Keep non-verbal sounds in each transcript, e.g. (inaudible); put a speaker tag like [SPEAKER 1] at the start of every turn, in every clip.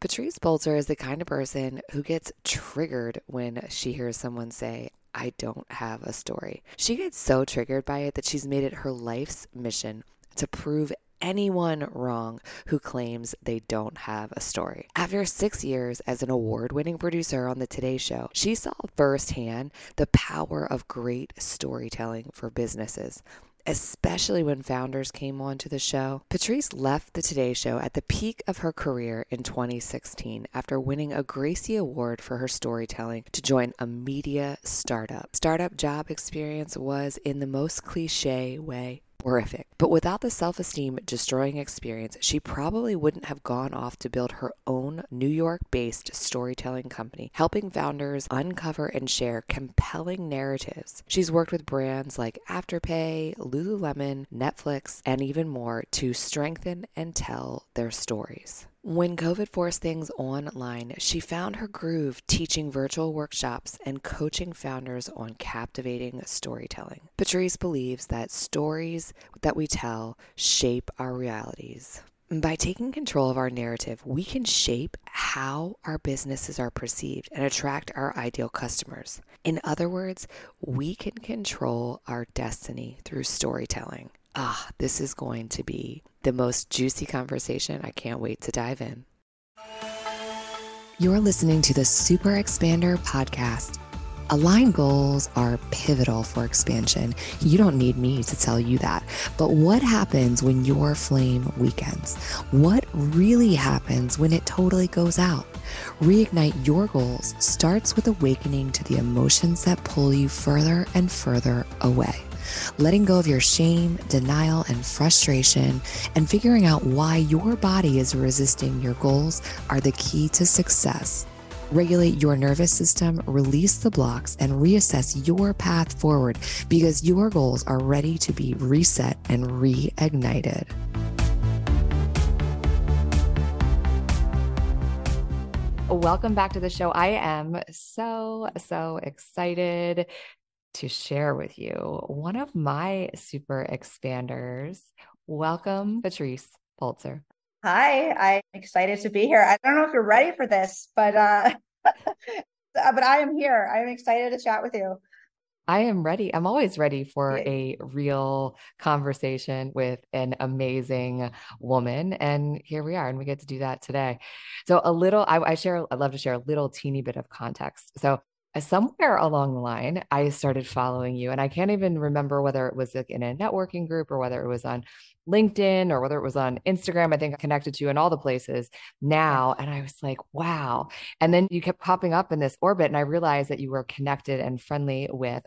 [SPEAKER 1] Patrice Poltzer is the kind of person who gets triggered when she hears someone say, I don't have a story. She gets so triggered by it that she's made it her life's mission to prove anyone wrong who claims they don't have a story. After six years as an award winning producer on The Today Show, she saw firsthand the power of great storytelling for businesses especially when founders came onto the show. Patrice left the Today Show at the peak of her career in 2016 after winning a Gracie Award for her storytelling to join a media startup. Startup job experience was, in the most cliche way, horrific. But without the self esteem destroying experience, she probably wouldn't have gone off to build her own New York based storytelling company, helping founders uncover and share compelling narratives. She's worked with brands like Afterpay, Lululemon, Netflix, and even more to strengthen and tell their stories. When COVID forced things online, she found her groove teaching virtual workshops and coaching founders on captivating storytelling. Patrice believes that stories that we tell shape our realities. By taking control of our narrative, we can shape how our businesses are perceived and attract our ideal customers. In other words, we can control our destiny through storytelling. Ah, this is going to be the most juicy conversation. I can't wait to dive in. You're listening to the Super Expander podcast. Aligned goals are pivotal for expansion. You don't need me to tell you that. But what happens when your flame weakens? What really happens when it totally goes out? Reignite your goals starts with awakening to the emotions that pull you further and further away letting go of your shame, denial, and frustration, and figuring out why your body is resisting your goals are the key to success. Regulate your nervous system, release the blocks, and reassess your path forward because your goals are ready to be reset and reignited. Welcome back to the show. I am so, so excited to share with you one of my super expanders. Welcome, Patrice Poltzer.
[SPEAKER 2] Hi, I'm excited to be here. I don't know if you're ready for this, but uh (laughs) but I am here. I'm excited to chat with you.
[SPEAKER 1] I am ready. I'm always ready for a real conversation with an amazing woman. And here we are, and we get to do that today. So, a little, I, I share, I love to share a little teeny bit of context. So, Uh, somewhere along the line, I started following you. And I can't even remember whether it was like in a networking group or whether it was on LinkedIn or whether it was on Instagram. I think I connected to you in all the places now. And I was like, wow. And then you kept popping up in this orbit. And I realized that you were connected and friendly with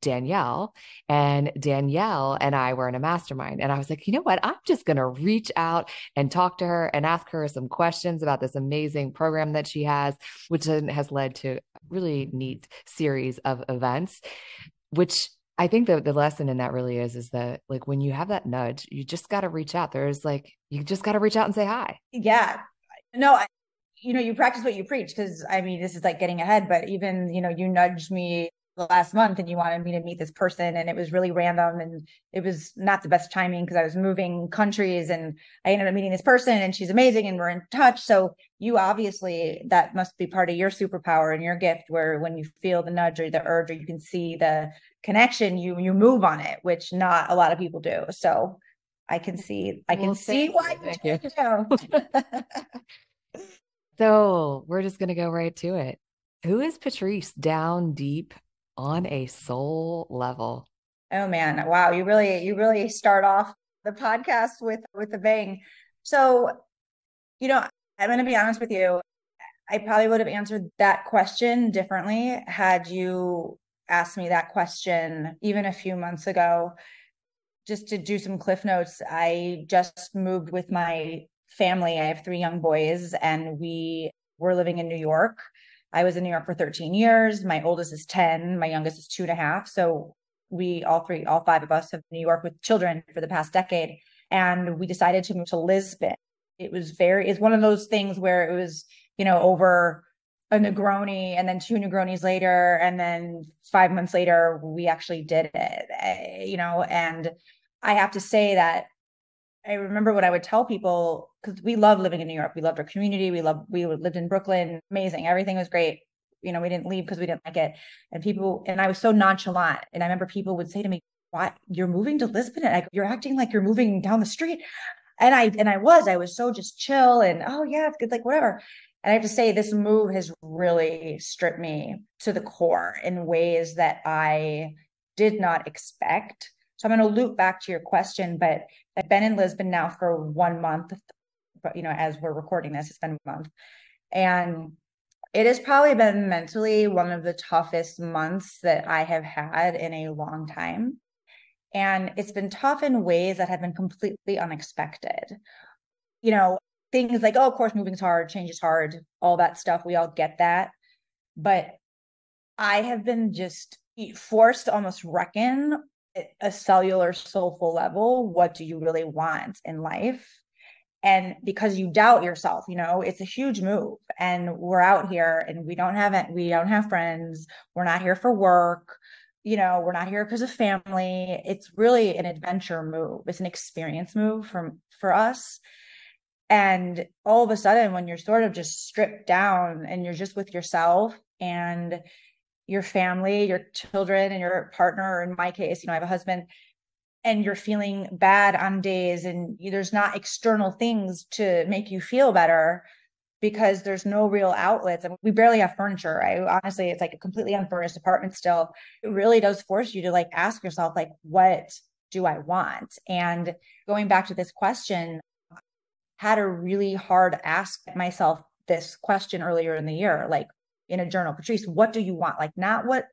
[SPEAKER 1] Danielle, and Danielle and I were in a mastermind. And I was like, you know what? I'm just going to reach out and talk to her and ask her some questions about this amazing program that she has, which has led to really neat series of events, which I think the, the lesson in that really is, is that like when you have that nudge, you just got to reach out. There's like, you just got to reach out and say hi.
[SPEAKER 2] Yeah. No, I, you know, you practice what you preach because I mean, this is like getting ahead, but even, you know, you nudged me last month and you wanted me to meet this person and it was really random and it was not the best timing because I was moving countries and I ended up meeting this person and she's amazing and we're in touch. So you obviously that must be part of your superpower and your gift where when you feel the nudge or the urge or you can see the connection you you move on it which not a lot of people do. So I can see I can well, see why
[SPEAKER 1] thank you. (laughs) so we're just going to go right to it. Who is Patrice down deep on a soul level?
[SPEAKER 2] Oh man, wow, you really you really start off the podcast with with a bang. So, you know, I'm going to be honest with you. I probably would have answered that question differently had you asked me that question even a few months ago. Just to do some cliff notes, I just moved with my family. I have three young boys, and we were living in New York I was in New York for 13 years. My oldest is 10. My youngest is two and a half. So we all three, all five of us have New York with children for the past decade. And we decided to move to Lisbon. It was very, it's one of those things where it was, you know, over a Negroni and then two Negronis later. And then five months later, we actually did it, eh, you know, and I have to say that I remember what I would tell people because we love living in New York. We loved our community. We loved, we lived in Brooklyn. Amazing. Everything was great. You know, we didn't leave because we didn't like it. And people, and I was so nonchalant. And I remember people would say to me, why you're moving to Lisbon? And I, you're acting like you're moving down the street. And I, and I was, I was so just chill and, oh yeah, it's good. Like whatever. And I have to say, this move has really stripped me to the core in ways that I did not expect. So I'm going to loop back to your question, but I've been in Lisbon now for one month. But you know, as we're recording this, it's been a month, and it has probably been mentally one of the toughest months that I have had in a long time. And it's been tough in ways that have been completely unexpected. You know, things like, oh, of course, moving is hard, change is hard, all that stuff. We all get that. But I have been just forced to almost reckon a cellular soulful level what do you really want in life? And because you doubt yourself you know it's a huge move. And we're out here and we don't have it we don't have friends. We're not here for work. You know we're not here because of family. It's really an adventure move. It's an experience move from for us. And all of a sudden when you're sort of just stripped down and you're just with yourself and your family, your children, and your partner. Or in my case, you know, I have a husband, and you're feeling bad on days, and there's not external things to make you feel better because there's no real outlets. I mean, we barely have furniture. I honestly, it's like a completely unfurnished apartment still. It really does force you to like ask yourself, like, what do I want? And going back to this question, I had a really hard ask myself this question earlier in the year like in a journal. Patrice what do you want? Like not what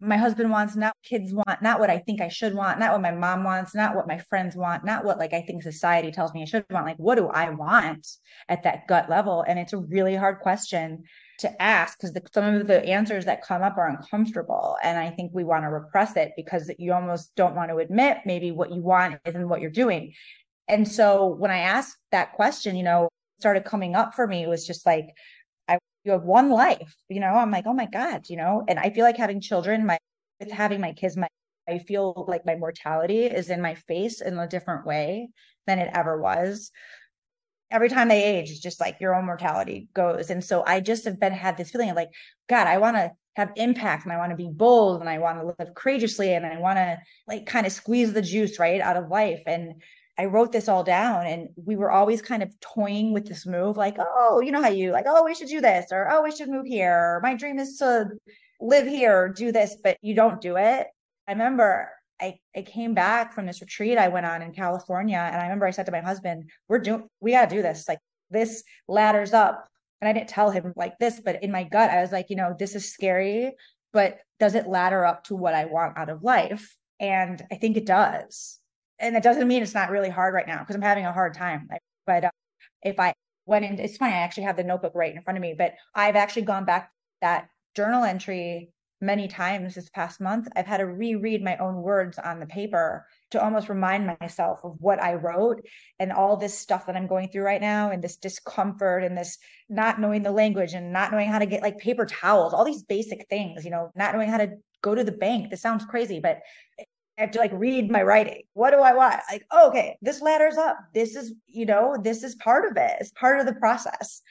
[SPEAKER 2] my husband wants not kids want not what i think i should want not what my mom wants not what my friends want not what like i think society tells me i should want. Like what do i want at that gut level? And it's a really hard question to ask because some of the answers that come up are uncomfortable. And i think we want to repress it because you almost don't want to admit maybe what you want isn't what you're doing. And so when i asked that question you know started coming up for me. Was just like you have one life you know? I'm like oh my god you know? And i feel like having children my with having my kids my i feel like my mortality is in my face in a different way than it ever was. Every time they age it's just like your own mortality goes. And so i just have been had this feeling of like god i want to have impact and i want to be bold and i want to live courageously and i want to like kind of squeeze the juice right out of life. And I wrote this all down and we were always kind of toying with this move, like, oh, you know how you like, oh, we should do this, or oh, we should move here. Or, My dream is to live here, do this, but you don't do it. I remember I, I came back from this retreat I went on in California. And I remember I said to my husband, we're doing, we got to do this. Like this ladders up. And I didn't tell him like this, but in my gut, I was like, you know, this is scary, but does it ladder up to what I want out of life? And I think it does and that doesn't mean it's not really hard right now because I'm having a hard time. But uh, if I went in, it's funny. I actually have the notebook right in front of me, but I've actually gone back that journal entry many times this past month. I've had to reread my own words on the paper to almost remind myself of what I wrote and all this stuff that I'm going through right now and this discomfort and this not knowing the language and not knowing how to get like paper towels, all these basic things, you know, not knowing how to go to the bank. This sounds crazy, but I have to like read my writing. What do I want? Like, oh, okay, this ladders up. This is, you know, this is part of it. It's part of the process.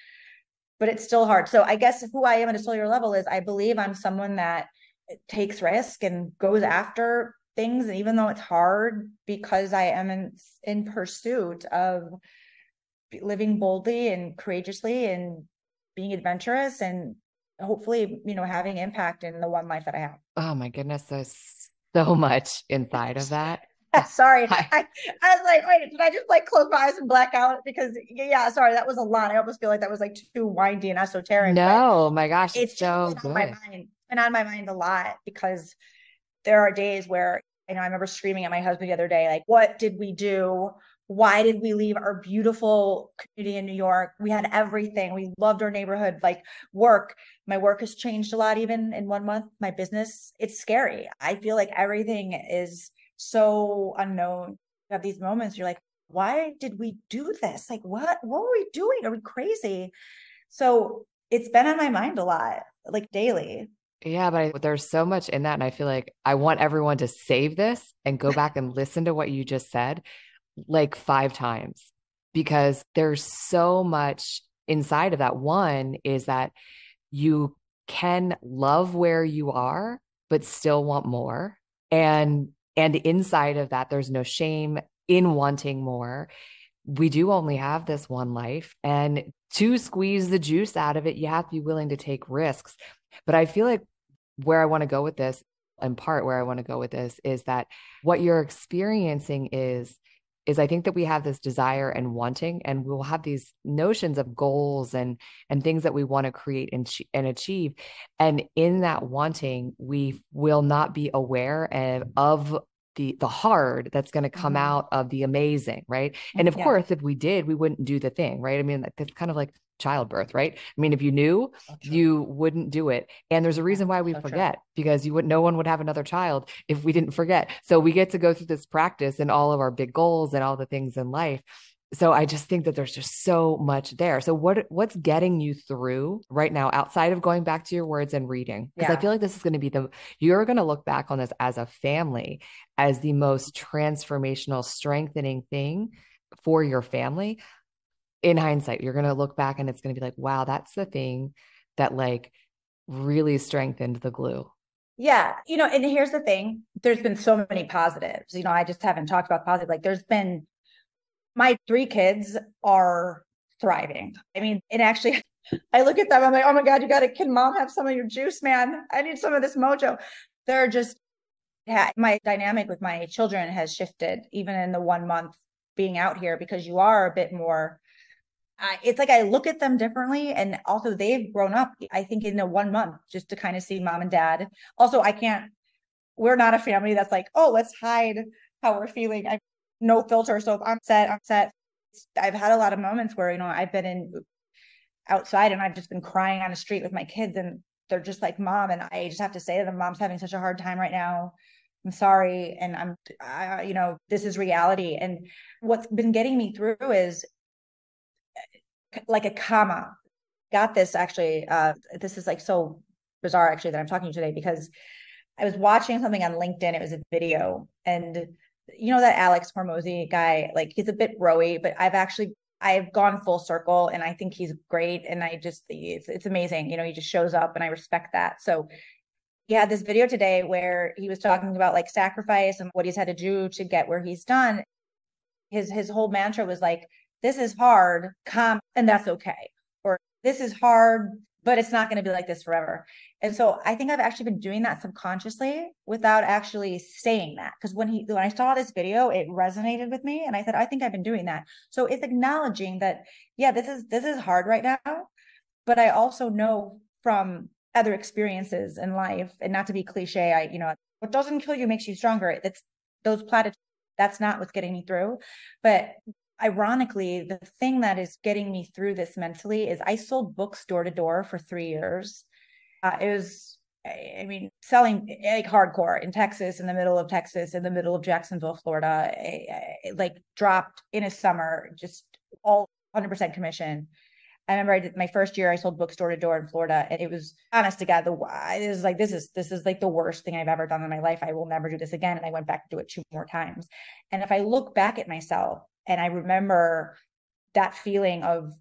[SPEAKER 2] But it's still hard. So I guess who I am at a cellular level is I believe I'm someone that eh, takes risk and goes after things. And even though it's hard because I am in, in pursuit of living boldly and courageously and being adventurous and hopefully, you know, having impact in the one life that I have.
[SPEAKER 3] Oh my goodness. Those so much inside of that. (laughs)
[SPEAKER 2] sorry. I, I, I, was like, wait, did I just like close my eyes and black out? Because yeah, sorry, that was a lot. I almost feel like that was like too windy and esoteric.
[SPEAKER 3] No, my gosh,
[SPEAKER 2] it's,
[SPEAKER 3] it's so
[SPEAKER 2] good. on my mind and on my mind a lot because there are days where you know I remember screaming at my husband the other day, like, what did we do? Why did we leave our beautiful community in New York? We had everything. We loved our neighborhood, like work. My work has changed a lot, even in one month. My business, it's scary. I feel like everything is so unknown. You have these moments, you're like, why did we do this? Like, what, what were we doing? Are we crazy? So it's been on my mind a lot, like daily.
[SPEAKER 3] Yeah, but there's so much in that. And I feel like I want everyone to save this and go back and listen to what you just said like five times because there's so much inside of that. One is that you can love where you are, but still want more. And and inside of that, there's no shame in wanting more. We do only have this one life. And to squeeze the juice out of it, you have to be willing to take risks. But I feel like where I want to go with this, in part where I want to go with this, is that what you're experiencing is is I think that we have this desire and wanting, and we'll have these notions of goals and and things that we want to create and, and achieve. And in that wanting, we will not be aware of, of the the hard that's going to come mm-hmm. out of the amazing, right? And of yeah. course, if we did, we wouldn't do the thing, right? I mean, that's kind of like childbirth, right? I mean, if you knew, you wouldn't do it. And there's a reason why we so forget true. because you would no one would have another child if we didn't forget. So we get to go through this practice and all of our big goals and all the things in life. So I just think that there's just so much there. So what what's getting you through right now outside of going back to your words and reading? Because yeah. I feel like this is going to be the you're going to look back on this as a family as the most transformational strengthening thing for your family in hindsight, you're going to look back and it's going to be like, wow, that's the thing that like really strengthened the glue.
[SPEAKER 2] Yeah. You know, and here's the thing there's been so many positives. You know, I just haven't talked about positive. Like, there's been my three kids are thriving. I mean, and actually, (laughs) I look at them, I'm like, oh my God, you got to, can mom have some of your juice, man? I need some of this mojo. They're just, yeah, my dynamic with my children has shifted even in the one month being out here because you are a bit more I, it's like I look at them differently. And also, they've grown up, I think, in a one month just to kind of see mom and dad. Also, I can't, we're not a family that's like, oh, let's hide how we're feeling. I no filter. So if I'm set, I'm set. I've had a lot of moments where, you know, I've been in outside and I've just been crying on the street with my kids and they're just like, mom. And I just have to say them, mom's having such a hard time right now. I'm sorry. And I'm, I, you know, this is reality. And what's been getting me through is like a comma. Got this actually. Uh, this is like so bizarre actually that I'm talking to today because I was watching something on LinkedIn. It was a video, and you know that Alex Hormozi guy, like he's a bit broy, but I've actually I've gone full circle, and I think he's great. And I just it's it's amazing. You know, he just shows up, and I respect that. So he had this video today where he was talking about like sacrifice and what he's had to do to get where he's done. His his whole mantra was like this is hard, come, and that's okay. Or this is hard, but it's not going to be like this forever. And so I think I've actually been doing that subconsciously without actually saying that. Because when he when I saw this video, it resonated with me. And I said, I think I've been doing that. So it's acknowledging that, yeah, this is this is hard right now. But I also know from other experiences in life, and not to be cliche, I, you know, what doesn't kill you makes you stronger. That's those platitudes that's not what's getting me through. But ironically, the thing that is getting me through this mentally is I sold books door to door for three years. Uh, it was, I mean, selling like hardcore in Texas, in the middle of Texas, in the middle of Jacksonville, Florida, I, I, like dropped in a summer, just all 100% commission. I remember I did my first year. I sold books door to door in Florida, and it was honest to God. The it was like this is this is like the worst thing I've ever done in my life. I will never do this again. And I went back to do it two more times. And if I look back at myself and I remember that feeling of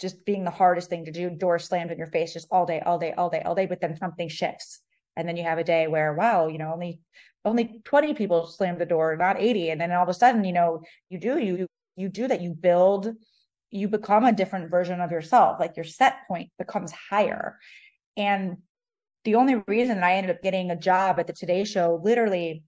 [SPEAKER 2] just being the hardest thing to do, door slammed in your face just all day, all day, all day, all day. But then something shifts. And then you have a day where, wow, you know, only only 20 people slam the door, not 80. And then all of a sudden, you know, you do, you you do that, you build, you become a different version of yourself. Like your set point becomes higher. And the only reason I ended up getting a job at the Today Show literally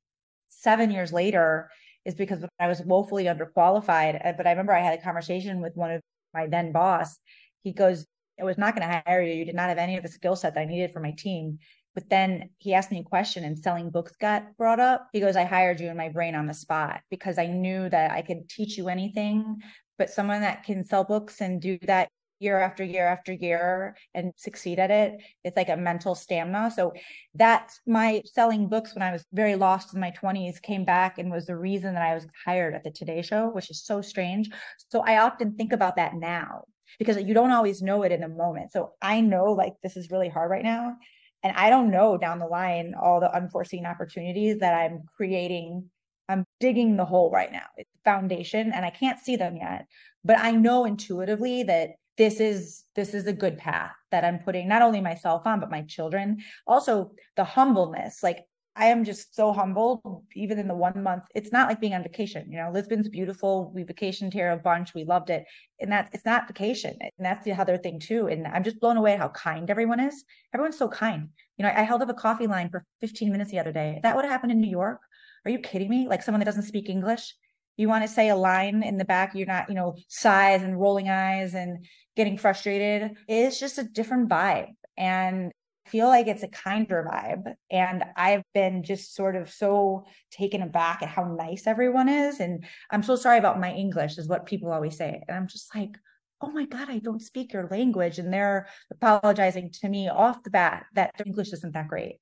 [SPEAKER 2] seven years later is because I was woefully underqualified. Uh, but I remember I had a conversation with one of my then boss. He goes, I was not going to hire you. You did not have any of the skill set that I needed for my team. But then he asked me a question and selling books got brought up. He goes, I hired you in my brain on the spot because I knew that I could teach you anything, but someone that can sell books and do that year after year after year and succeed at it. It's like a mental stamina. So that's my selling books when I was very lost in my 20s came back and was the reason that I was hired at the Today Show, which is so strange. So I often think about that now because you don't always know it in the moment. So I know like this is really hard right now. And I don't know down the line all the unforeseen opportunities that I'm creating. I'm digging the hole right now. It's foundation and I can't see them yet, but I know intuitively that this is this is a good path that I'm putting not only myself on but my children. Also the humbleness. Like I am just so humbled, even in the one month. It's not like being on vacation. You know, Lisbon's beautiful. We vacationed here a bunch. We loved it. And that it's not vacation. And that's the other thing too. And I'm just blown away at how kind everyone is. Everyone's so kind. You know, I held up a coffee line for 15 minutes the other day. That would have happened in New York. Are you kidding me? Like someone that doesn't speak English. You want to say a line in the back, you're not, you know, sighs and rolling eyes and getting frustrated. It's just a different vibe. And I feel like it's a kinder vibe. And I've been just sort of so taken aback at how nice everyone is. And I'm so sorry about my English, is what people always say. And I'm just like, oh my God, I don't speak your language. And they're apologizing to me off the bat that their English isn't that great.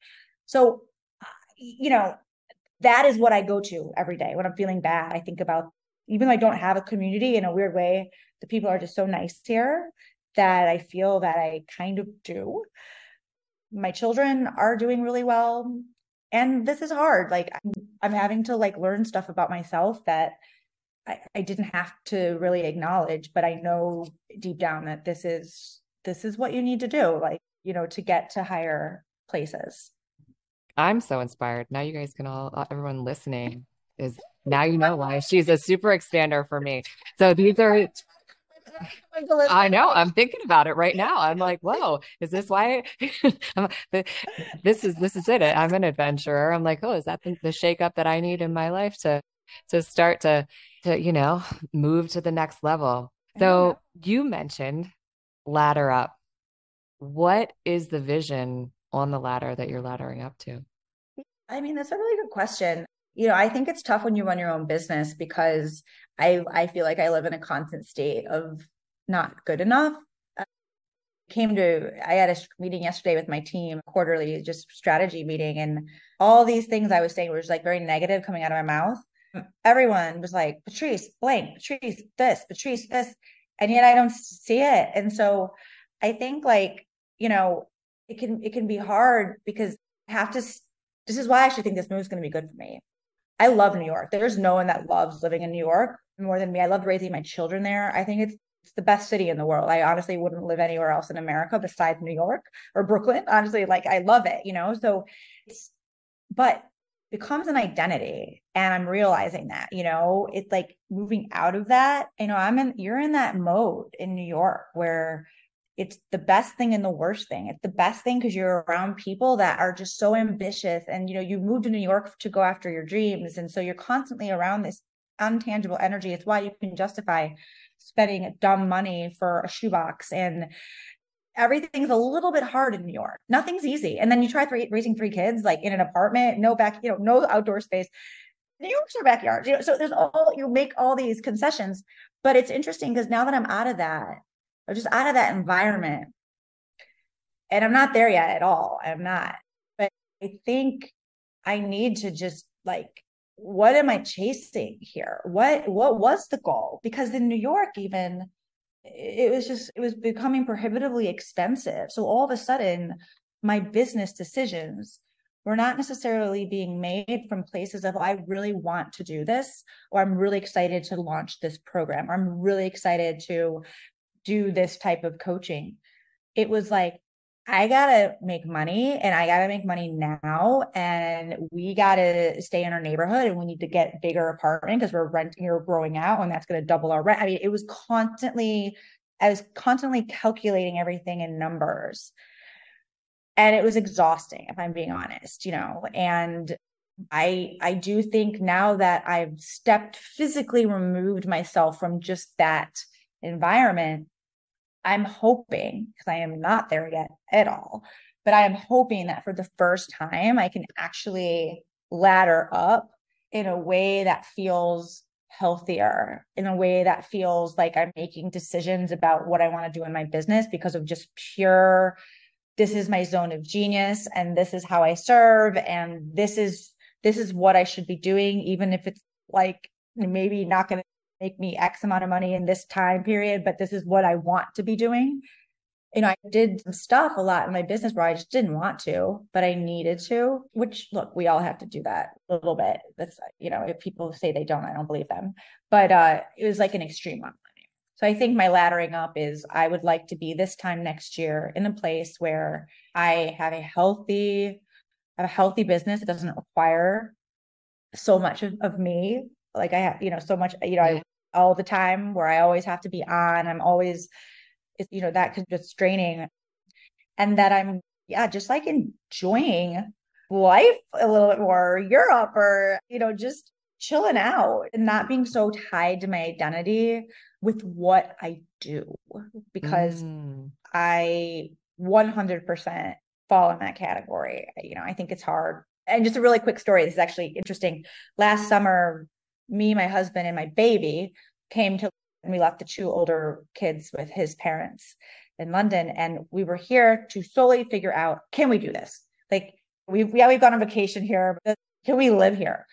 [SPEAKER 2] So, uh, you know, that is what I go to every day when I'm feeling bad. I think about, even though I don't have a community in a weird way, the people are just so nice here that I feel that I kind of do. My children are doing really well and this is hard. Like I'm, I'm, having to like learn stuff about myself that I, I didn't have to really acknowledge but i know deep down that this is this is what you need to do like you know to get to higher places
[SPEAKER 3] i'm so inspired now you guys can all uh, everyone listening is now you know why she's a super expander for me so these are I know. I'm thinking about it right now. I'm like, whoa, is this why? (laughs) this is this is it. I'm an adventurer. I'm like, oh, is that the, the shakeup that I need in my life to to start to to you know move to the next level? So you mentioned ladder up. What is the vision on the ladder that you're laddering up to?
[SPEAKER 2] I mean, that's a really good question. You know, I think it's tough when you run your own business because I I feel like I live in a constant state of not good enough. I came to I had a meeting yesterday with my team, quarterly just strategy meeting, and all these things I was saying were just like very negative coming out of my mouth. Everyone was like, Patrice, blank, Patrice, this, Patrice, this, and yet I don't see it. And so I think like, you know, it can it can be hard because I have to this is why I actually think this move is going to be good for me. I love New York. There's no one that loves living in New York more than me. I love raising my children there. I think it's it's the best city in the world. I honestly wouldn't live anywhere else in America besides New York or Brooklyn. Honestly, like I love it, you know. So it's but becomes an identity and i'm realizing that you know it's like moving out of that you know i'm in you're in that mode in new york where it's the best thing and the worst thing it's the best thing because you're around people that are just so ambitious and you know you moved to new york to go after your dreams and so you're constantly around this untangible energy. It's why you can justify spending dumb money for a shoebox and everything's a little bit hard in New York. Nothing's easy. And then you try th- raising three kids like in an apartment, no back, you know, no outdoor space. New York's our backyard. You know, so there's all you make all these concessions. But it's interesting because now that I'm out of that, or just out of that environment, and I'm not there yet at all. I'm not. But I think I need to just like what am I chasing here? What what was the goal? Because in New York, even it was just it was becoming prohibitively expensive. So all of a sudden, my business decisions were not necessarily being made from places of I really want to do this, or I'm really excited to launch this program, or I'm really excited to do this type of coaching. It was like I gotta make money and I gotta make money now. And we gotta stay in our neighborhood and we need to get bigger apartment because we're renting or growing out and that's gonna double our rent. I mean, it was constantly, I was constantly calculating everything in numbers. And it was exhausting, if I'm being honest, you know, and I I do think now that I've stepped physically removed myself from just that environment I'm hoping, because I am not there yet at all, but I am hoping that for the first time, I can actually ladder up in a way that feels healthier, in a way that feels like I'm making decisions about what I want to do in my business because of just pure, this is my zone of genius and this is how I serve and this is this is what I should be doing, even if it's like maybe not going make me X amount of money in this time period, but this is what I want to be doing. you know, I did some stuff a lot in my business where I just didn't want to, but I needed to, which look, we all have to do that a little bit. That's, you know, if people say they don't, I don't believe them. But uh, it was like an extreme one. So I think my laddering up is I would like to be this time next year in a place where I have a healthy, have a healthy business. It doesn't require so much of, of me. Like I have, you know, so much, you know, I, all the time where I always have to be on. I'm always you know, that could just straining. And that I'm, yeah, just like enjoying life a little bit more, Europe or, you know, just chilling out and not being so tied to my identity with what I do because mm. I 100% fall in that category. You know, I think it's hard. And just a really quick story. This is actually interesting. Last summer, me, my husband, and my baby came to and we left the two older kids with his parents in London. And we were here to solely figure out can we do this? Like, we've, yeah, we've gone on vacation here, but can we live here?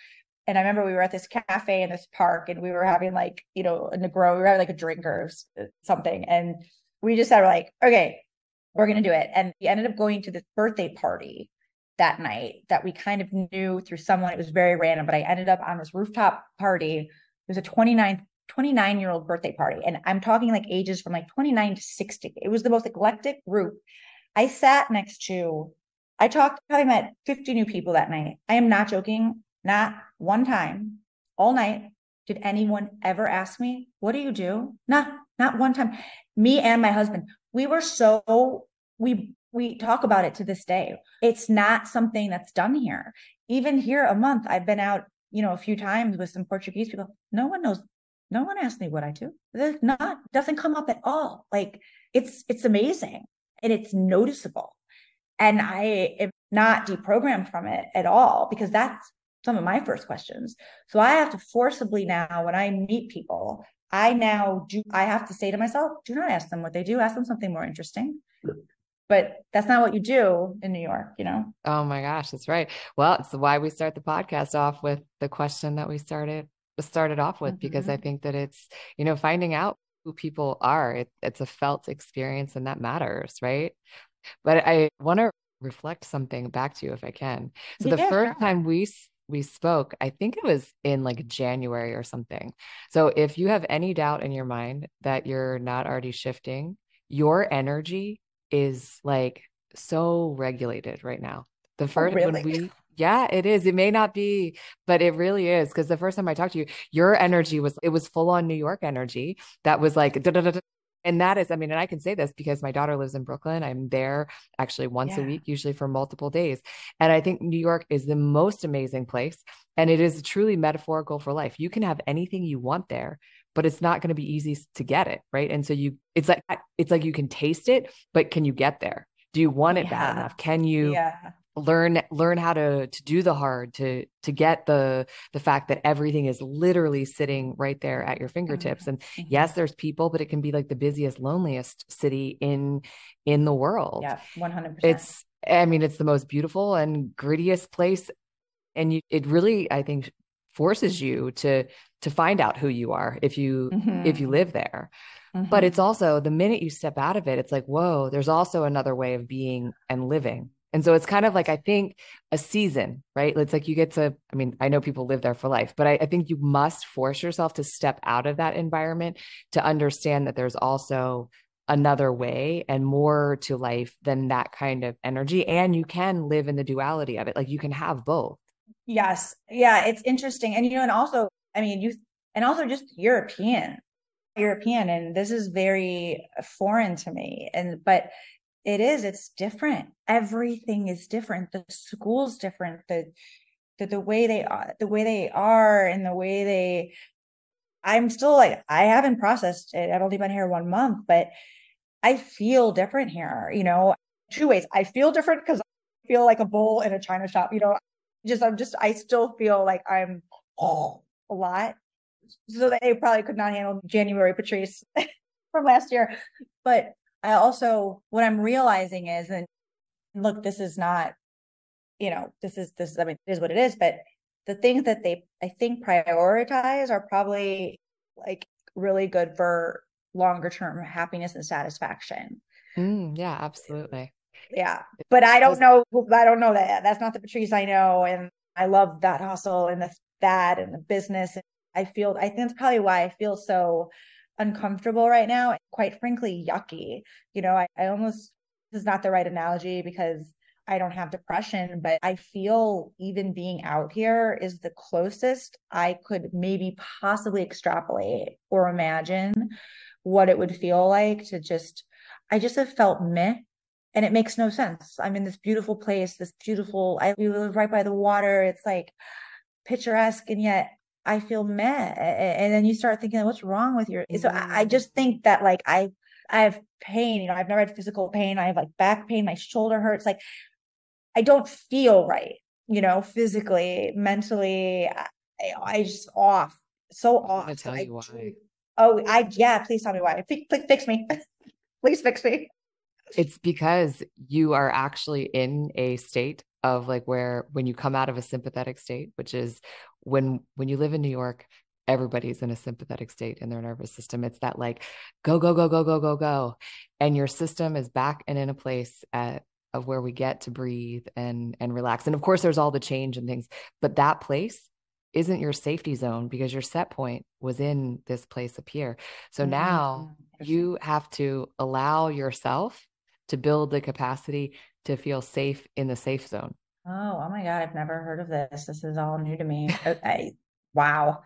[SPEAKER 2] And I remember we were at this cafe in this park and we were having like, you know, a Negro, we were having like a drink or something. And we just said, like, okay, we're going to do it. And we ended up going to this birthday party that night that we kind of knew through someone. It was very random, but I ended up on this rooftop party. It was a 29th 29 year old birthday party. And I'm talking like ages from like 29 to 60. It was the most eclectic group. I sat next to, I talked, I met 50 new people that night. I am not joking. Not one time all night did anyone ever ask me, what do you do? Not, not one time. Me and my husband, we were so, we, we talk about it to this day. It's not something that's done here. Even here a month, I've been out, you know, a few times with some Portuguese people. No one knows no one asks me what I do. There's not doesn't come up at all. Like it's it's amazing and it's noticeable. And I am not deprogrammed from it at all because that's some of my first questions. So I have to forcibly now when I meet people, I now do I have to say to myself, do not ask them what they do, ask them something more interesting. But that's not what you do in New York, you know?
[SPEAKER 3] Oh my gosh, that's right. Well, it's why we start the podcast off with the question that we started started off with mm-hmm. because I mm-hmm. think that it's, you know, finding out who people are. It, it's a felt experience and that matters, right? But I want to reflect something back to you if I can. So yeah, the first sure. time we we spoke, I think it was in like January or something. So if you have any doubt in your mind that you're not already shifting, your energy is like so regulated right now. The oh, first oh, really? when we yeah, it is. It may not be, but it really is. Because the first time I talked to you, your energy was, it was full on New York energy that was like, da da da. and that is, I mean, and I can say this because my daughter lives in Brooklyn. I'm there actually once yeah. a week, usually for multiple days. And I think New York is the most amazing place. And it is truly metaphorical for life. You can have anything you want there, but it's not going to be easy to get it. Right. And so you, it's like, it's like you can taste it, but can you get there? Do you want it yeah. bad enough? Can you yeah learn learn how to to do the hard to to get the the fact that everything is literally sitting right there at your fingertips and mm-hmm. yes there's people but it can be like the busiest loneliest city in in the world
[SPEAKER 2] yeah 100%
[SPEAKER 3] it's i mean it's the most beautiful and grittiest place and you it really i think forces you to to find out who you are if you mm-hmm. if you mm-hmm. live there mm-hmm. but it's also the minute you step out of it it's like whoa there's also another way of being and living and so it's kind of like, I think a season, right? It's like you get to, I mean, I know people live there for life, but I, I, think you must force yourself to step out of that environment to understand that there's also another way and more to life than that kind of energy. And you can live in the duality of it. Like you can have both.
[SPEAKER 2] Yes. Yeah. It's interesting. And, you know, and also, I mean, you, and also just European, European, and this is very foreign to me. And, but, it is it's different. Everything is different. The school's different. The the, the way they are the way they are and the way they i'm still like i haven't processed it. I've only been here one month but i feel different here you know? Two ways. I feel different because i feel like a bull in a china shop you know? Just i'm just i still feel like i'm oh, a lot so they probably could not handle january patrice (laughs) from last year but I also, what I'm realizing is, and look, this is not, you know, this is, this, is, I mean, it is what it is, but the things that they, I think, prioritize are probably like really good for longer term happiness and satisfaction.
[SPEAKER 3] Mm, yeah, absolutely.
[SPEAKER 2] Yeah. But I don't know. I don't know that. That's not the Patrice I know. And I love that hustle and the that and the business. I feel, I think that's probably why I feel so uncomfortable right now. Quite frankly, yucky. You know, I, I almost, this is not the right analogy because I don't have depression, but I feel even being out here is the closest I could maybe possibly extrapolate or imagine what it would feel like to just, I just have felt meh. And it makes no sense. I'm in this beautiful place, this beautiful, I live right by the water. It's like picturesque, and yet I feel meh. And then you start thinking, what's wrong with your? So I mm. just think that like I, I have pain. You know, I've never had physical pain. I have like back pain. My shoulder hurts. Like I don't feel right, you know, physically, mentally. I, I just off, so off.
[SPEAKER 3] i tell you why.
[SPEAKER 2] Oh, I yeah. Please tell me why. Please, fix me. (laughs) please fix me.
[SPEAKER 3] It's because you are actually in a state of like where when you come out of a sympathetic state, which is when when you live in New York, everybody's in a sympathetic state in their nervous system. It's that like go go go go go go go, and your system is back and in a place at of where we get to breathe and and relax. And of course, there's all the change and things, but that place isn't your safety zone because your set point was in this place up here. So mm-hmm. now you have to allow yourself to build the capacity to feel safe in the safe zone.
[SPEAKER 2] Oh, oh my God. I've never heard of this. This is all new to me. Okay. wow.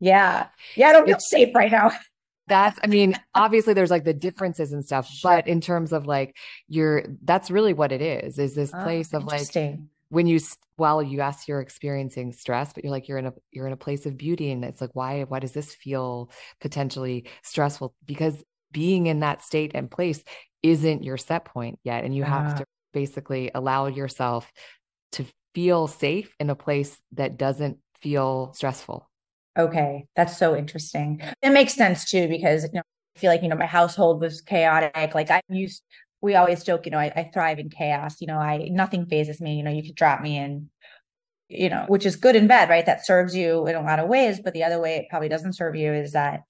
[SPEAKER 2] Yeah. Yeah. I don't feel it's, safe right now. (laughs)
[SPEAKER 3] that's i mean obviously there's like the differences and stuff sure. but in terms of like you're that's really what it is is this oh, place of like when you while you ask you're experiencing stress but you're like you're in a you're in a place of beauty and it's like why why does this feel potentially stressful because being in that state and place isn't your set point yet and you have uh, to basically allow yourself to feel safe in a place that doesn't feel stressful
[SPEAKER 2] Okay, that's so interesting. It makes sense too because you know I feel like you know my household was chaotic. Like I used, we always joke, you know, I, I thrive in chaos. You know, I nothing phases me. You know, you could drop me in, you know, which is good and bad, right? That serves you in a lot of ways, but the other way it probably doesn't serve you is that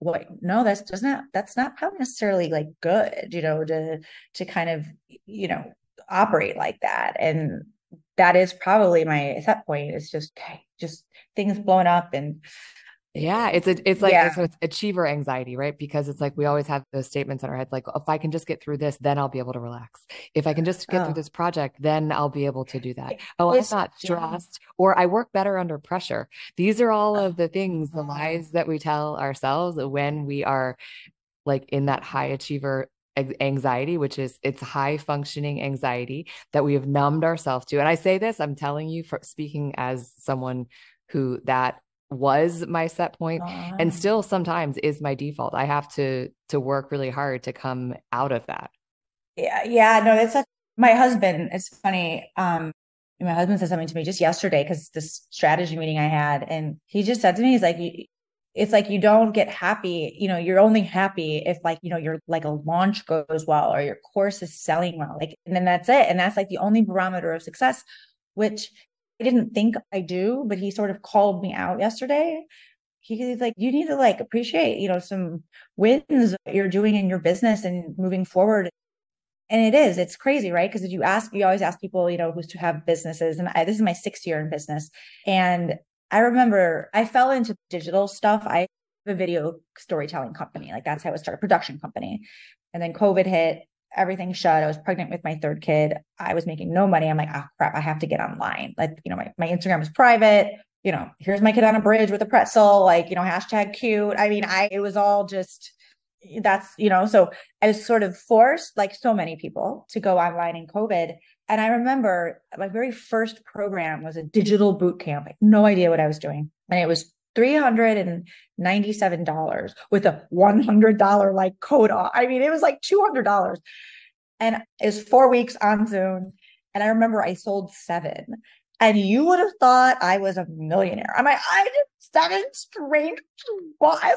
[SPEAKER 2] what no that's does not that's not probably necessarily like good you know to to kind of you know operate like that. And that is probably my set point it's just okay just things blowing up and
[SPEAKER 3] yeah, it's a, it's like yeah. it's achiever anxiety, right? Because it's like we always have those statements in our head, like if I can just get through this, then I'll be able to relax. If I can just get oh. through this project, then I'll be able to do that. Oh, it's, I'm not stressed, yeah. or I work better under pressure. These are all of oh. the things, the lies that we tell ourselves when we are like in that high achiever anxiety, which is it's high functioning anxiety that we have numbed ourselves to. And I say this, I'm telling you, for speaking as someone who that was my set point uh-huh. and still sometimes is my default. I have to to work really hard to come out of that.
[SPEAKER 2] Yeah, yeah, no, that's my husband. It's funny. Um, my husband said something to me just yesterday because this strategy meeting I had, and he just said to me, he's like, it's like you don't get happy you know you're only happy if like you know your like a launch goes well or your course is selling well like and then that's it and that's like the only barometer of success which i didn't think i do but he sort of called me out yesterday he's like you need to like appreciate you know some wins you're doing in your business and moving forward and it is it's crazy right because if you ask you always ask people you know who's to have businesses and I, this is my sixth year in business and I remember I fell into digital stuff. I have a video storytelling company. Like that's how I started production company. And then COVID hit, everything shut. I was pregnant with my third kid. I was making no money. I'm like, oh crap, I have to get online. Like, you know, my, my Instagram is private. You know, here's my kid on a bridge with a pretzel, like, you know, hashtag cute. I mean, I it was all just that's, you know, so I was sort of forced, like so many people, to go online in COVID. And I remember my very first program was a digital boot camp. No idea what I was doing. And it was $397 with a $100 like code off. I mean, it was like $200. And it was four weeks on Zoom. And I remember I sold seven. And you would have thought I was a millionaire. I'm like, I did seven straight. (laughs) Well, I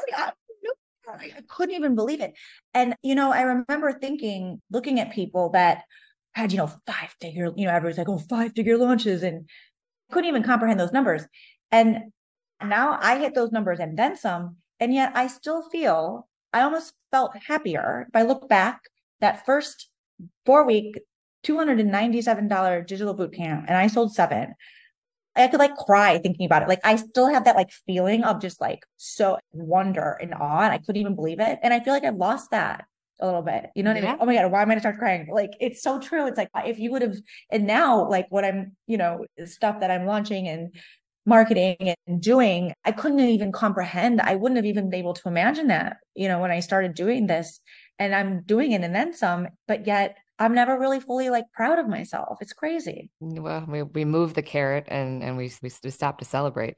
[SPEAKER 2] like, I couldn't even believe it. And, you know, I remember thinking, looking at people that had, you know, five figure, you know, everyone's like, oh, five figure launches and couldn't even comprehend those numbers. And now I hit those numbers and then some. And yet I still feel, I almost felt happier if I look back that first four week, $297 digital boot camp, and I sold seven. I could like cry thinking about it. Like I still have that like feeling of just like so wonder and awe. And I couldn't even believe it. And I feel like I've lost that a little bit. You know what yeah. I mean? Oh my God, why am I gonna start crying? Like it's so true. It's like if you would have and now like what I'm, you know, stuff that I'm launching and marketing and doing, I couldn't even comprehend. I wouldn't have even been able to imagine that, you know, when I started doing this. And I'm doing it and then some, but yet I'm never really fully like proud of myself. It's crazy.
[SPEAKER 3] Mm, well, we, we move the carrot and and we, we stop to celebrate.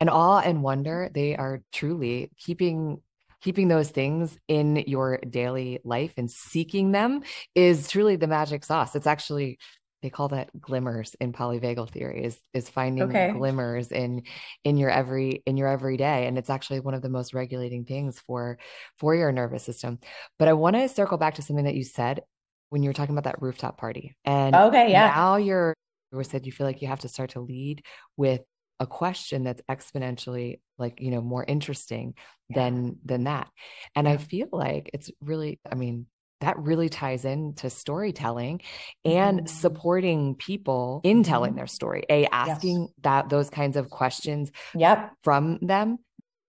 [SPEAKER 3] And awe and wonder, they are truly keeping keeping those things in your daily life and seeking them is truly the magic sauce. It's actually they call that glimmers in polyvagal theory is is finding okay. glimmers in in your every in your everyday and it's actually one of the most regulating things for for your nervous system but i want to circle back to something that you said when you were talking about that rooftop party and
[SPEAKER 2] okay yeah
[SPEAKER 3] now you're you said you feel like you have to start to lead with a question that's exponentially like you know more interesting yeah. than than that and yeah. i feel like it's really i mean that really ties into storytelling and mm-hmm. supporting people in telling mm-hmm. their story a asking yes. that those kinds of questions
[SPEAKER 2] yep.
[SPEAKER 3] from them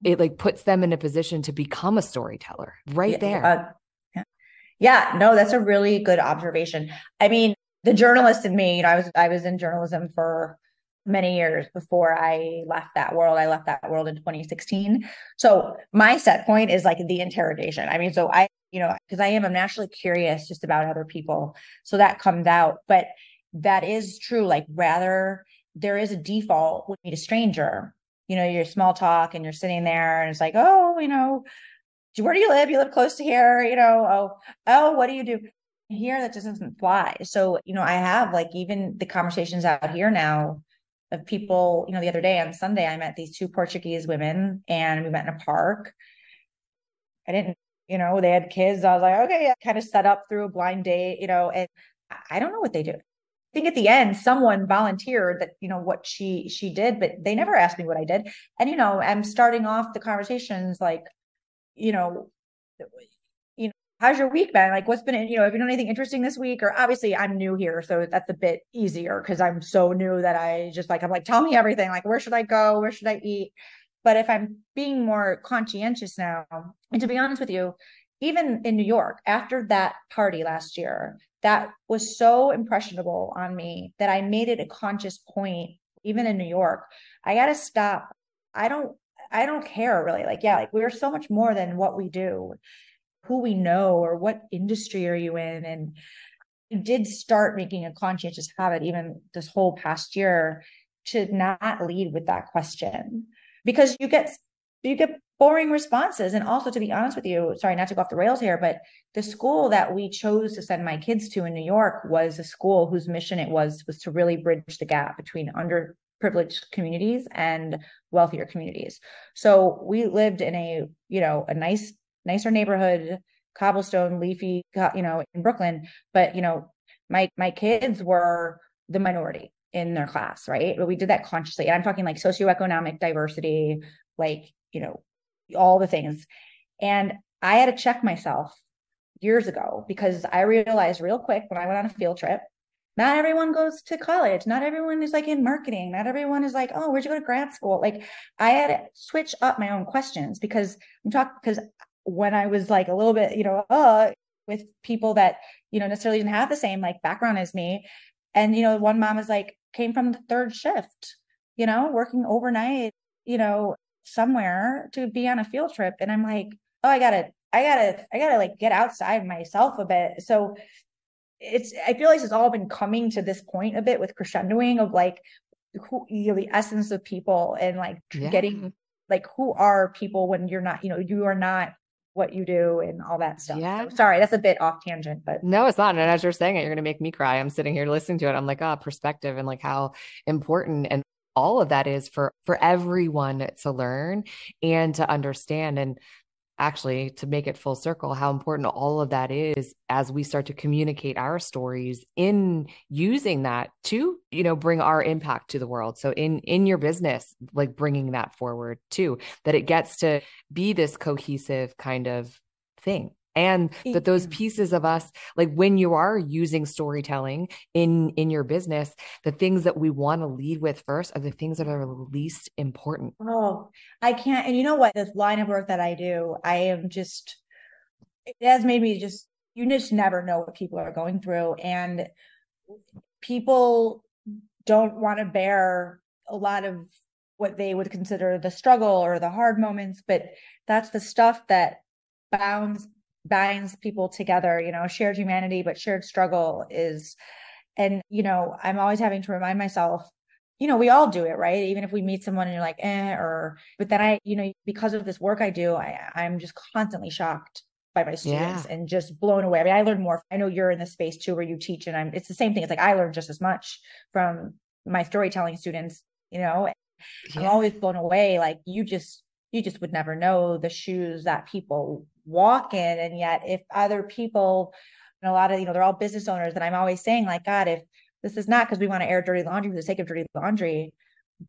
[SPEAKER 3] it like puts them in a position to become a storyteller right yeah, there uh,
[SPEAKER 2] yeah. yeah no that's a really good observation i mean the journalist in me you know i was i was in journalism for many years before I left that world. I left that world in 2016. So my set point is like the interrogation. I mean, so I, you know, because I am, I'm naturally curious just about other people. So that comes out. But that is true. Like rather there is a default when you meet a stranger, you know, you're small talk and you're sitting there and it's like, oh, you know, where do you live? You live close to here, you know, oh, oh, what do you do? Here that just doesn't fly. So, you know, I have like even the conversations out here now of people, you know, the other day on Sunday, I met these two Portuguese women and we met in a park. I didn't, you know, they had kids. I was like, okay, yeah, kind of set up through a blind date, you know, and I don't know what they do. I think at the end, someone volunteered that, you know, what she she did, but they never asked me what I did. And, you know, I'm starting off the conversations like, you know, you know, how's your week been? Like, what's been, you know, have you done anything interesting this week? Or obviously, I'm new here, so that's a bit easier because I'm so new that I just like, I'm like, tell me everything. Like, where should I go? Where should I eat? But if I'm being more conscientious now, and to be honest with you, even in New York, after that party last year, that was so impressionable on me that I made it a conscious point, even in New York, I got to stop. I don't, I don't care really. Like, yeah, like we're so much more than what we do who we know or what industry are you in and I did start making a conscientious habit even this whole past year to not lead with that question because you get you get boring responses and also to be honest with you sorry not to go off the rails here but the school that we chose to send my kids to in new york was a school whose mission it was was to really bridge the gap between underprivileged communities and wealthier communities so we lived in a you know a nice nicer neighborhood, cobblestone, leafy, you know, in Brooklyn. But you know, my my kids were the minority in their class, right? But we did that consciously. And I'm talking like socioeconomic diversity, like, you know, all the things. And I had to check myself years ago because I realized real quick when I went on a field trip, not everyone goes to college. Not everyone is like in marketing. Not everyone is like, oh, where'd you go to grad school? Like I had to switch up my own questions because I'm talking because when I was like a little bit, you know, uh, with people that, you know, necessarily didn't have the same like background as me. And, you know, one mom is like, came from the third shift, you know, working overnight, you know, somewhere to be on a field trip. And I'm like, oh, I gotta, I gotta, I gotta like get outside myself a bit. So it's, I feel like it's all been coming to this point a bit with crescendoing of like, who, you know, the essence of people and like yeah. getting like who are people when you're not, you know, you are not what you do and all that stuff. Yeah. So, sorry, that's a bit off tangent, but
[SPEAKER 3] no, it's not. And as you're saying it, you're going to make me cry. I'm sitting here listening to it. I'm like, ah, oh, perspective and like how important and all of that is for for everyone to learn and to understand. And actually to make it full circle how important all of that is as we start to communicate our stories in using that to you know bring our impact to the world. So in in your business like bringing that forward too that it gets to be this cohesive kind of thing and that those mm-hmm. pieces of us like when you are using storytelling in in your business the things that we want to lead with first are the things that are least important.
[SPEAKER 2] Oh i can't and you know what? This line of work that i do i am just it has made me just you just never know what people are going through and people don't want to bear a lot of what they would consider the struggle or the hard moments but that's the stuff that bounds binds people together you know shared humanity but shared struggle is and you know i'm always having to remind myself you know we all do it right even if we meet someone and you're like eh or but then i you know because of this work i do i i'm just constantly shocked by my students yeah. and just blown away i mean i learned more i know you're in the space too where you teach and i'm it's the same thing it's like i learned just as much from my storytelling students you know yeah. i'm always blown away like you just you just would never know the shoes that people walk in and yet if other people and a lot of you know they're all business owners and i'm always saying like god if this is not because we want to air dirty laundry for the sake of dirty laundry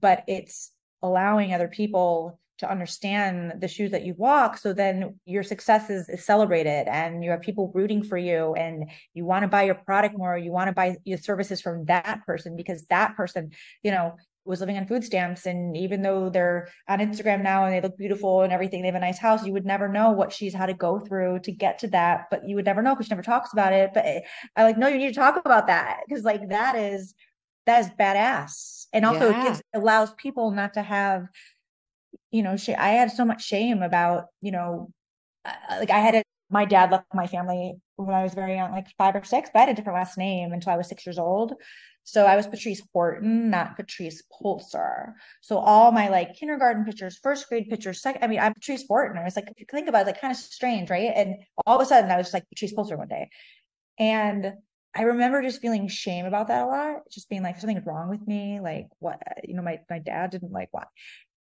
[SPEAKER 2] but it's allowing other people to understand the shoes that you walk so then your success is, is celebrated and you have people rooting for you and you want to buy your product more you want to buy your services from that person because that person you know was living on food stamps. And even though they're on instagram now and they look beautiful and everything they have a nice house you would never know what she's had to go through to get to that. But you would never know because she never talks about it. But i like no you need to talk about that. Because like that is that is badass. And also yeah. it gives allows people not to have you know she i had so much shame about you know like i had a my dad left my family when I was very young, like five or six, but I had a different last name until I was six years old. So I was Patrice Horton, not Patrice Poltzer. So all my like kindergarten pictures, first grade pictures, second, I mean, I'm Patrice Horton. I was like, think about it, like kind of strange, right? And all of a sudden I was just like Patrice Poltzer one day. And I remember just feeling shame about that a lot, just being like, something's wrong with me. Like what, you know, my, my dad didn't like what,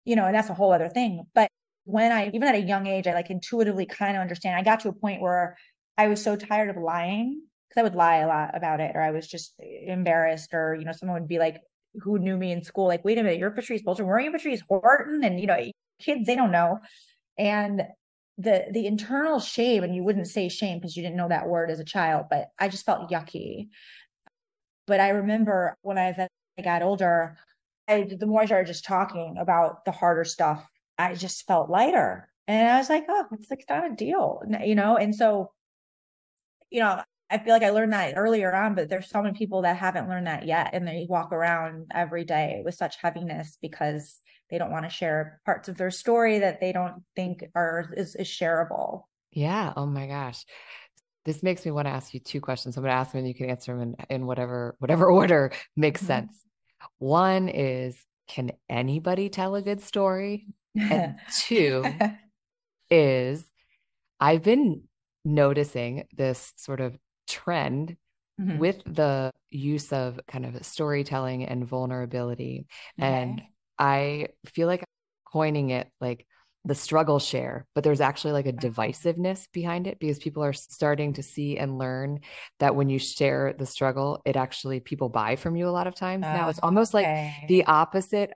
[SPEAKER 2] you know, and that's a whole other thing. But when I, even at a young age, I like intuitively kind of understand, I got to a point where I was so tired of lying because I would lie a lot about it, or I was just embarrassed, or you know, someone would be like, who knew me in school, like, wait a minute, you're Patrice Poltzer, weren't you Patrice Horton? And you know, kids they don't know, and the the internal shame, and you wouldn't say shame because you didn't know that word as a child, but I just felt yucky. But I remember when I, got older, I the more I started just talking about the harder stuff, I just felt lighter. And I was like, oh, it's like not a deal, you know? And so, you know, I feel like I learned that earlier on, but there's so many people that haven't learned that yet. And they walk around every day with such heaviness because they don't want to share parts of their story that they don't think are is, is shareable.
[SPEAKER 3] Yeah. Oh my gosh. This makes me want to ask you two questions. I'm going to ask them and you can answer them in, in whatever whatever (laughs) order makes mm-hmm. sense. One is can anybody tell a good story? And two (laughs) is I've been noticing this sort of trend mm-hmm. with the use of kind of storytelling and vulnerability. Okay. And I feel like coining it like the struggle share, but there's actually like a divisiveness behind it because people are starting to see and learn that when you share the struggle, it actually people buy from you a lot of times. now it's almost okay. like the opposite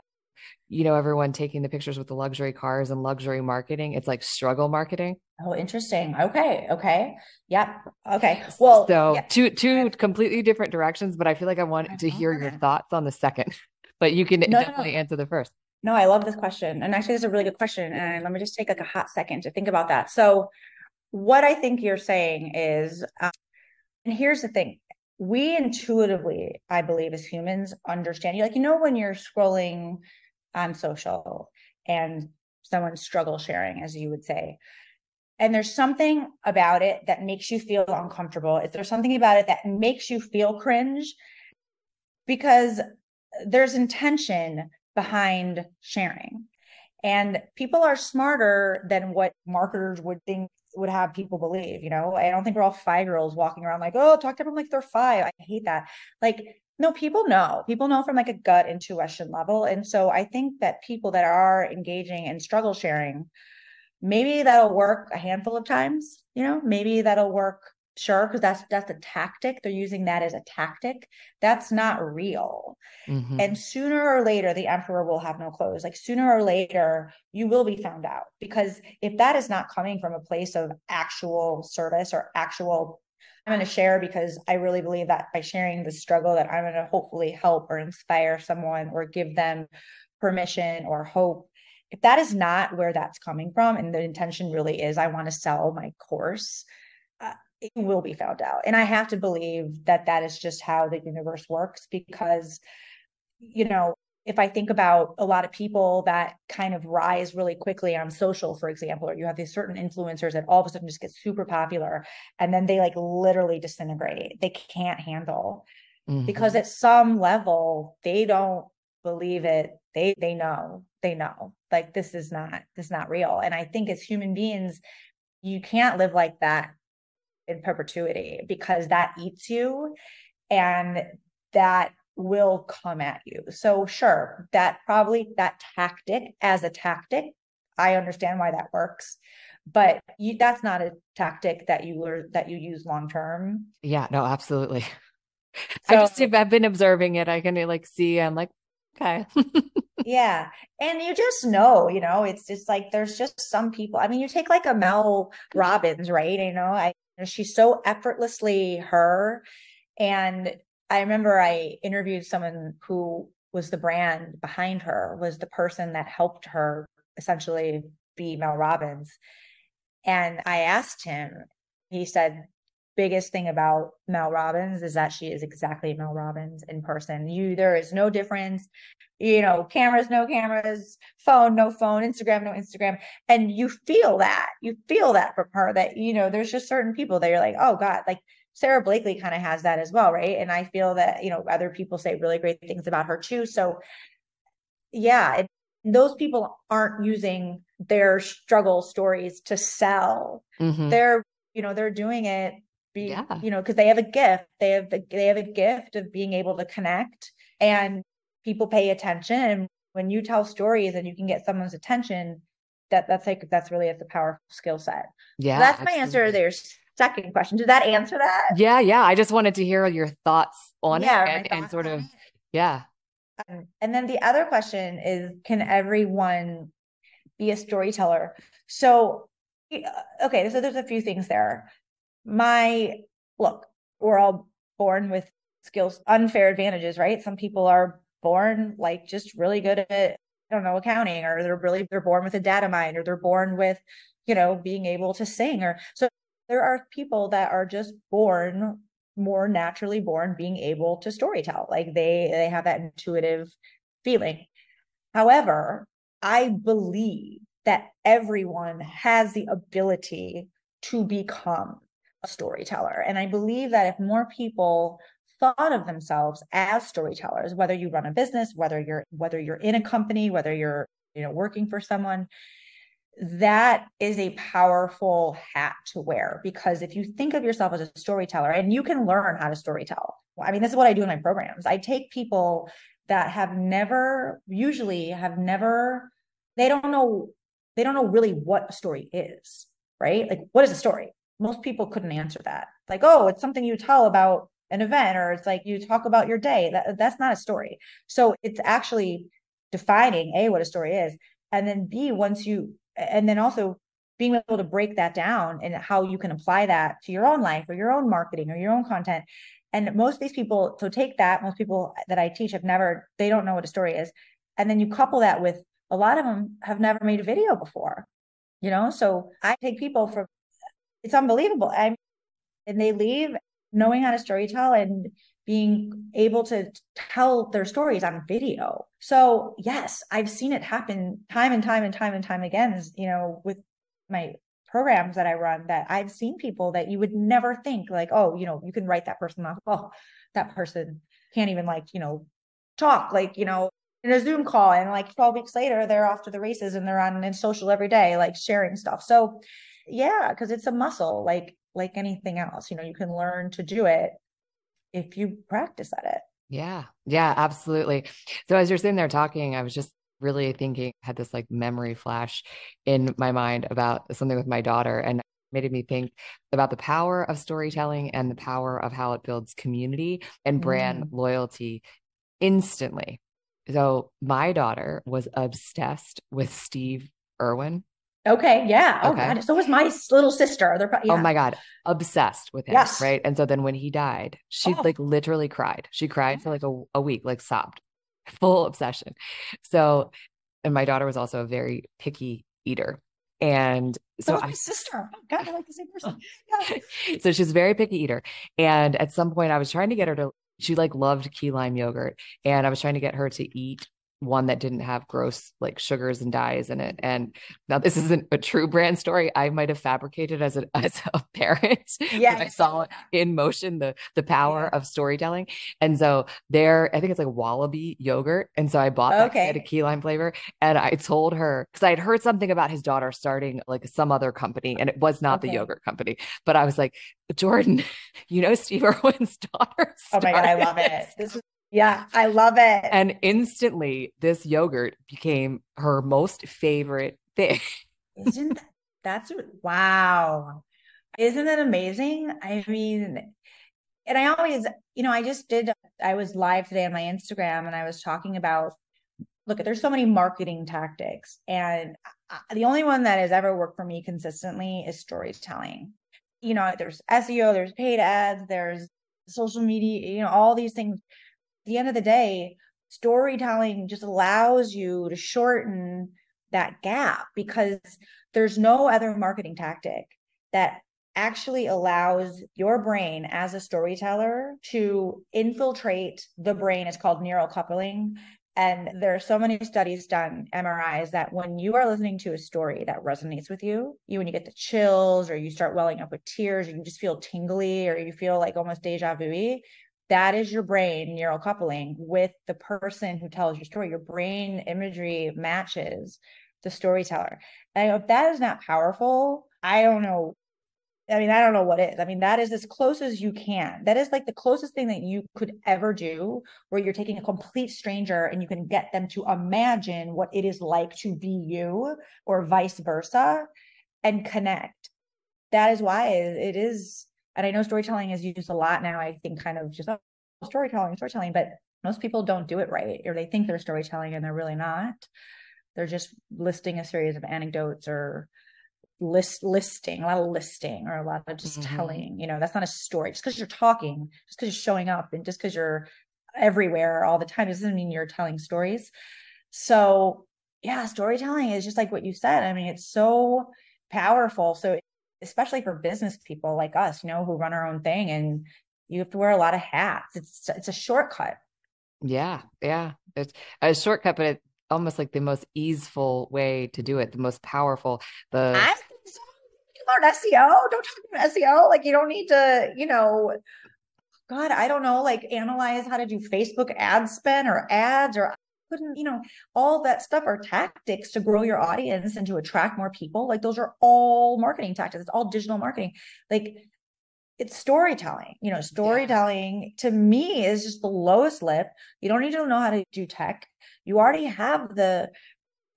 [SPEAKER 3] you know, everyone taking the pictures with the luxury cars and luxury marketing. It's like struggle marketing.
[SPEAKER 2] Oh, interesting. Okay. Okay. Yep. Okay. Well,
[SPEAKER 3] so yeah. two two completely different directions, but I feel like I want I to hear your thoughts on the second. (laughs) But you can no, definitely no. answer the first.
[SPEAKER 2] No, I love this question. And actually, this is a really good question. And let me just take like a hot second to think about that. So, what I think you're saying is, um, and here's the thing we intuitively, I believe, as humans, understand you. Like, you know, when you're scrolling on social and someone's struggle sharing, as you would say. And there's something about it that makes you feel uncomfortable. Is there something about it that makes you feel cringe? Because there's intention behind sharing. And people are smarter than what marketers would think would have people believe. You know, I don't think we're all five year olds walking around like, oh, talk to them like they're five. I hate that. Like no, people know. People know from like a gut intuition level. And so I think that people that are engaging in struggle sharing, maybe that'll work a handful of times, you know, maybe that'll work sure because that's that's a tactic. They're using that as a tactic. That's not real. Mm-hmm. and sooner or later the emperor will have no clothes. Like sooner or later you will be found out. Because if that is not coming from a place of actual service or actual i'm going to share because i really believe that by sharing the struggle that i'm going to hopefully help or inspire someone or give them permission or hope if that is not where that's coming from and the intention really is i want to sell my course it will be found out. And I have to believe that that is just how the universe works because, you know, if I think about a lot of people that kind of rise really quickly on social, for example, or you have these certain influencers that all of a sudden just get super popular and then they like literally disintegrate. They can't handle mm-hmm. because at some level they don't believe it. They they know, they know like this is not this is not real. And I think as human beings, you can't live like that in perpetuity because that eats you and that will come at you. So sure, that probably that tactic as a tactic, I understand why that works, but you, that's not a tactic that you were that you use long term.
[SPEAKER 3] Yeah, no, absolutely. (laughs) So, I just if I've been observing it, I can like see. I'm like, okay.
[SPEAKER 2] yeah, and you just know, you know, it's just like there's just some people. I mean, you take like a Mel Robbins, right? You know, I she's so effortlessly her. And I remember I interviewed someone who was the brand behind her, was the person that helped her essentially be Mel Robbins. And I asked him, he said, biggest thing about Mel Robbins is that she is exactly Mel Robbins in person. You there is no difference. You know, cameras, no cameras, phone, no phone, Instagram, no Instagram. And you feel that. You feel that from her that, you know, there's just certain people that you're like, oh God, like Sara Blakely kind of has that as well, right? And I feel that, you know, other people say really great things about her too. So yeah, it, those people aren't using their struggle stories to sell. Mm-hmm. They're, you know, they're doing it be yeah. you know because they have a gift they have the, they have a gift of being able to connect and people pay attention. And when you tell stories and you can get someone's attention that that's like that's really it's a powerful skill set. Yeah so that's absolutely. my answer to their second question. Did that answer that?
[SPEAKER 3] Yeah yeah. I just wanted to hear your thoughts on yeah, it and, and sort of yeah.
[SPEAKER 2] Um, and then the other question is can everyone be a storyteller? So okay so there's a few things there my look, we're all born with skills, unfair advantages, right? Some people are born like just really good at, I don't know, accounting, or they're really, they're born with a data mind, or they're born with, you know, being able to sing. Or so there are people that are just born more naturally born being able to storytell. Like they, they have that intuitive feeling. However, I believe that everyone has the ability to become a storyteller. And I believe that if more people thought of themselves as storytellers, whether you run a business, whether you're whether you're in a company, whether you're you know working for someone, that is a powerful hat to wear because if you think of yourself as a storyteller and you can learn how to storytell. I mean, this is what I do in my programs. I take people that have never usually have never they don't know they don't know really what a story is, right? Like what is a story? Most people couldn't answer that. Like, oh, it's something you tell about an event, or it's like you talk about your day. That, that's not a story. So it's actually defining A, what a story is. And then B, once you, and then also being able to break that down and how you can apply that to your own life or your own marketing or your own content. And most of these people, so take that, most people that I teach have never, they don't know what a story is. And then you couple that with a lot of them have never made a video before, you know? So I take people from it's unbelievable. I'm, and they leave knowing how to storytell and being able to tell their stories on video. So yes, I've seen it happen time and time and time and time again, you know, with my programs that I run that I've seen people that you would never think like, oh, you know, you can write that person off. Oh, that person can't even like, you know, talk like, you know, in a Zoom call. And like 12 weeks later, they're off to the races and they're on in social every day, like sharing stuff. So yeah because it's a muscle like like anything else you know you can learn to do it if you practice at it
[SPEAKER 3] yeah yeah absolutely so as you're sitting there talking i was just really thinking had this like memory flash in my mind about something with my daughter and made me think about the power of storytelling and the power of how it builds community and brand mm. loyalty instantly. So my daughter was obsessed with Steve Irwin.
[SPEAKER 2] Okay. Yeah. Oh okay. God. So was my little sister. They're, oh
[SPEAKER 3] yeah. Oh my God. Obsessed with him. Yes. Right. And so then when he died, she oh. like literally cried. She cried for like a, a week, like sobbed, (laughs) full obsession. So, and my daughter was also a very picky eater. And so,
[SPEAKER 2] so my I, sister, oh God, I like the same person. (laughs) Yeah.
[SPEAKER 3] so she's a very picky eater. And at some point I was trying to get her to she like loved key lime yogurt and i was trying to get her to eat one that didn't have gross like sugars and dyes in it. And now this isn't a true brand story. I might have fabricated as a (laughs) as a parent.
[SPEAKER 2] Yeah.
[SPEAKER 3] I saw in motion the the power yeah. of storytelling. And so there, I think it's like wallaby yogurt. And so I bought that okay. a key lime flavor. And I told her because I had heard something about his daughter starting like some other company, and it was not okay. the yogurt company. But I was like, Jordan, (laughs) you know Steve Irwin's (laughs) daughter.
[SPEAKER 2] Oh my god, I love it. This is yeah, I love it.
[SPEAKER 3] And instantly, this yogurt became her most favorite thing. (laughs)
[SPEAKER 2] Isn't that, that's wow. Isn't that amazing? I mean, and I always, you know, I just did, I was live today on my Instagram and I was talking about look, there's so many marketing tactics. And the only one that has ever worked for me consistently is storytelling. You know, there's SEO, there's paid ads, there's social media, you know, all these things the end of the day, storytelling just allows you to shorten that gap because there's no other marketing tactic that actually allows your brain as a storyteller to infiltrate the brain. It's called neural coupling. And there are so many studies done, MRIs, that when you are listening to a story that resonates with you, you when you get the chills or you start welling up with tears, or you just feel tingly or you feel like almost deja vu, that is your brain neural coupling with the person who tells your story. Your brain imagery matches the storyteller. And if that is not powerful, I don't know. I mean, I don't know what is. I mean, that is as close as you can. That is like the closest thing that you could ever do, where you're taking a complete stranger and you can get them to imagine what it is like to be you, or vice versa, and connect. That is why it is and I know storytelling is used a lot now. I think kind of just oh, storytelling, storytelling, but most people don't do it right, or they think they're storytelling and they're really not. They're just listing a series of anecdotes or list listing, a lot of listing or a lot of just mm-hmm. telling. You know, that's not a story. Just because you're talking, just because you're showing up, and just because you're everywhere all the time doesn't mean you're telling stories. So yeah, storytelling is just like what you said. I mean, it's so powerful. So especially for business people like us, you know, who run our own thing and you have to wear a lot of hats. It's it's a shortcut.
[SPEAKER 3] Yeah, yeah. It's a shortcut, but it's almost like the most easeful way to do it, the most powerful. The I
[SPEAKER 2] learn SEO. Don't talk about SEO. Like you don't need to, you know, God, I don't know, like analyze how to do Facebook ad spend or ads or couldn't, mm. you know, all that stuff are tactics to grow your audience and to attract more people. Like those are all marketing tactics. It's all digital marketing. Like it's storytelling. You know, storytelling yeah. to me is just the lowest lip. You don't need to know how to do tech. You already have the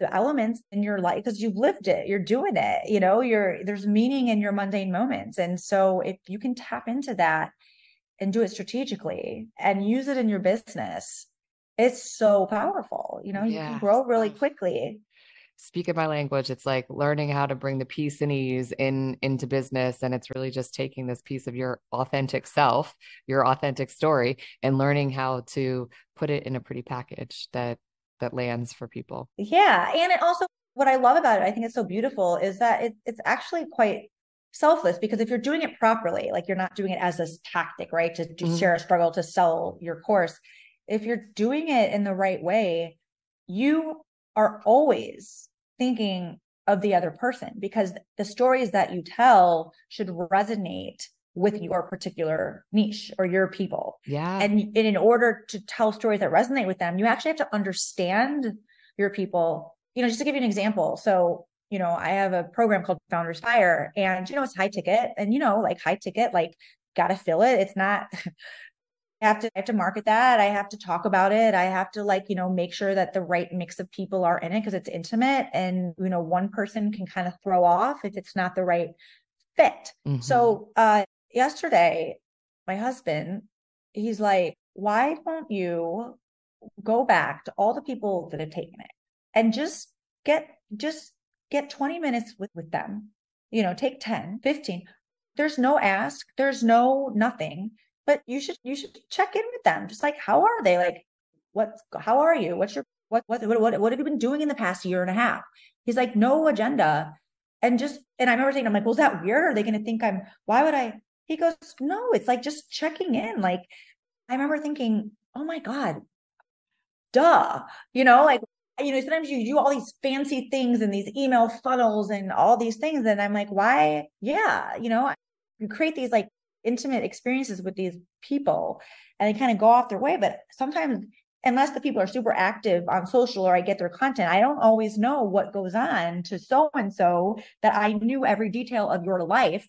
[SPEAKER 2] the elements in your life because you've lived it you're doing it you know you're there's meaning in your mundane moments and so if you can tap into that and do it strategically and use it in your business it's so powerful. You know, you can grow really quickly.
[SPEAKER 3] Speak my language. It's like learning how to bring the peace and ease in into business. And it's really just taking this piece of your authentic self, your authentic story, and learning how to put it in a pretty package that that lands for people.
[SPEAKER 2] Yeah. And it also what I love about it, I think it's so beautiful, is that it, it's actually quite selfless because if you're doing it properly, like you're not doing it as this tactic, right? To, to mm-hmm. share a struggle to sell your course if you're doing it in the right way, you are always thinking of the other person because the stories that you tell should resonate with your particular niche or your people.
[SPEAKER 3] Yeah.
[SPEAKER 2] And, in order to tell stories that resonate with them, you actually have to understand your people. You know, just to give you an example. So, you know, I have a program called Founders Fire and, you know, it's high ticket and, you know, like high ticket, like, got to fill it. It's not (laughs) have to I have to market that. I have to talk about it. I have to like, you know, make sure that the right mix of people are in it because it's intimate and you know, one person can kind of throw off if it's not the right fit. Mm-hmm. So uh yesterday, my husband, he's like, why don't you go back to all the people that have taken it and just get just get 20 minutes with with them you know take 10 15 there's no ask there's no nothing but you should you should check in with them just like how are they like what how are you what's your what what what, what have you been doing in the past year and a half he's like no agenda and just and i remember thinking i'm like well is that weird are they going to think i'm why would i he goes no it's like just checking in like i remember thinking oh my god duh you know like you know, sometimes you do all these fancy things and these email funnels and all these things. And I'm like, why? Yeah, you know, you create these like intimate experiences with these people and they kind of go off their way. But sometimes, unless the people are super active on social or I get their content, I don't always know what goes on to so and so that I knew every detail of your life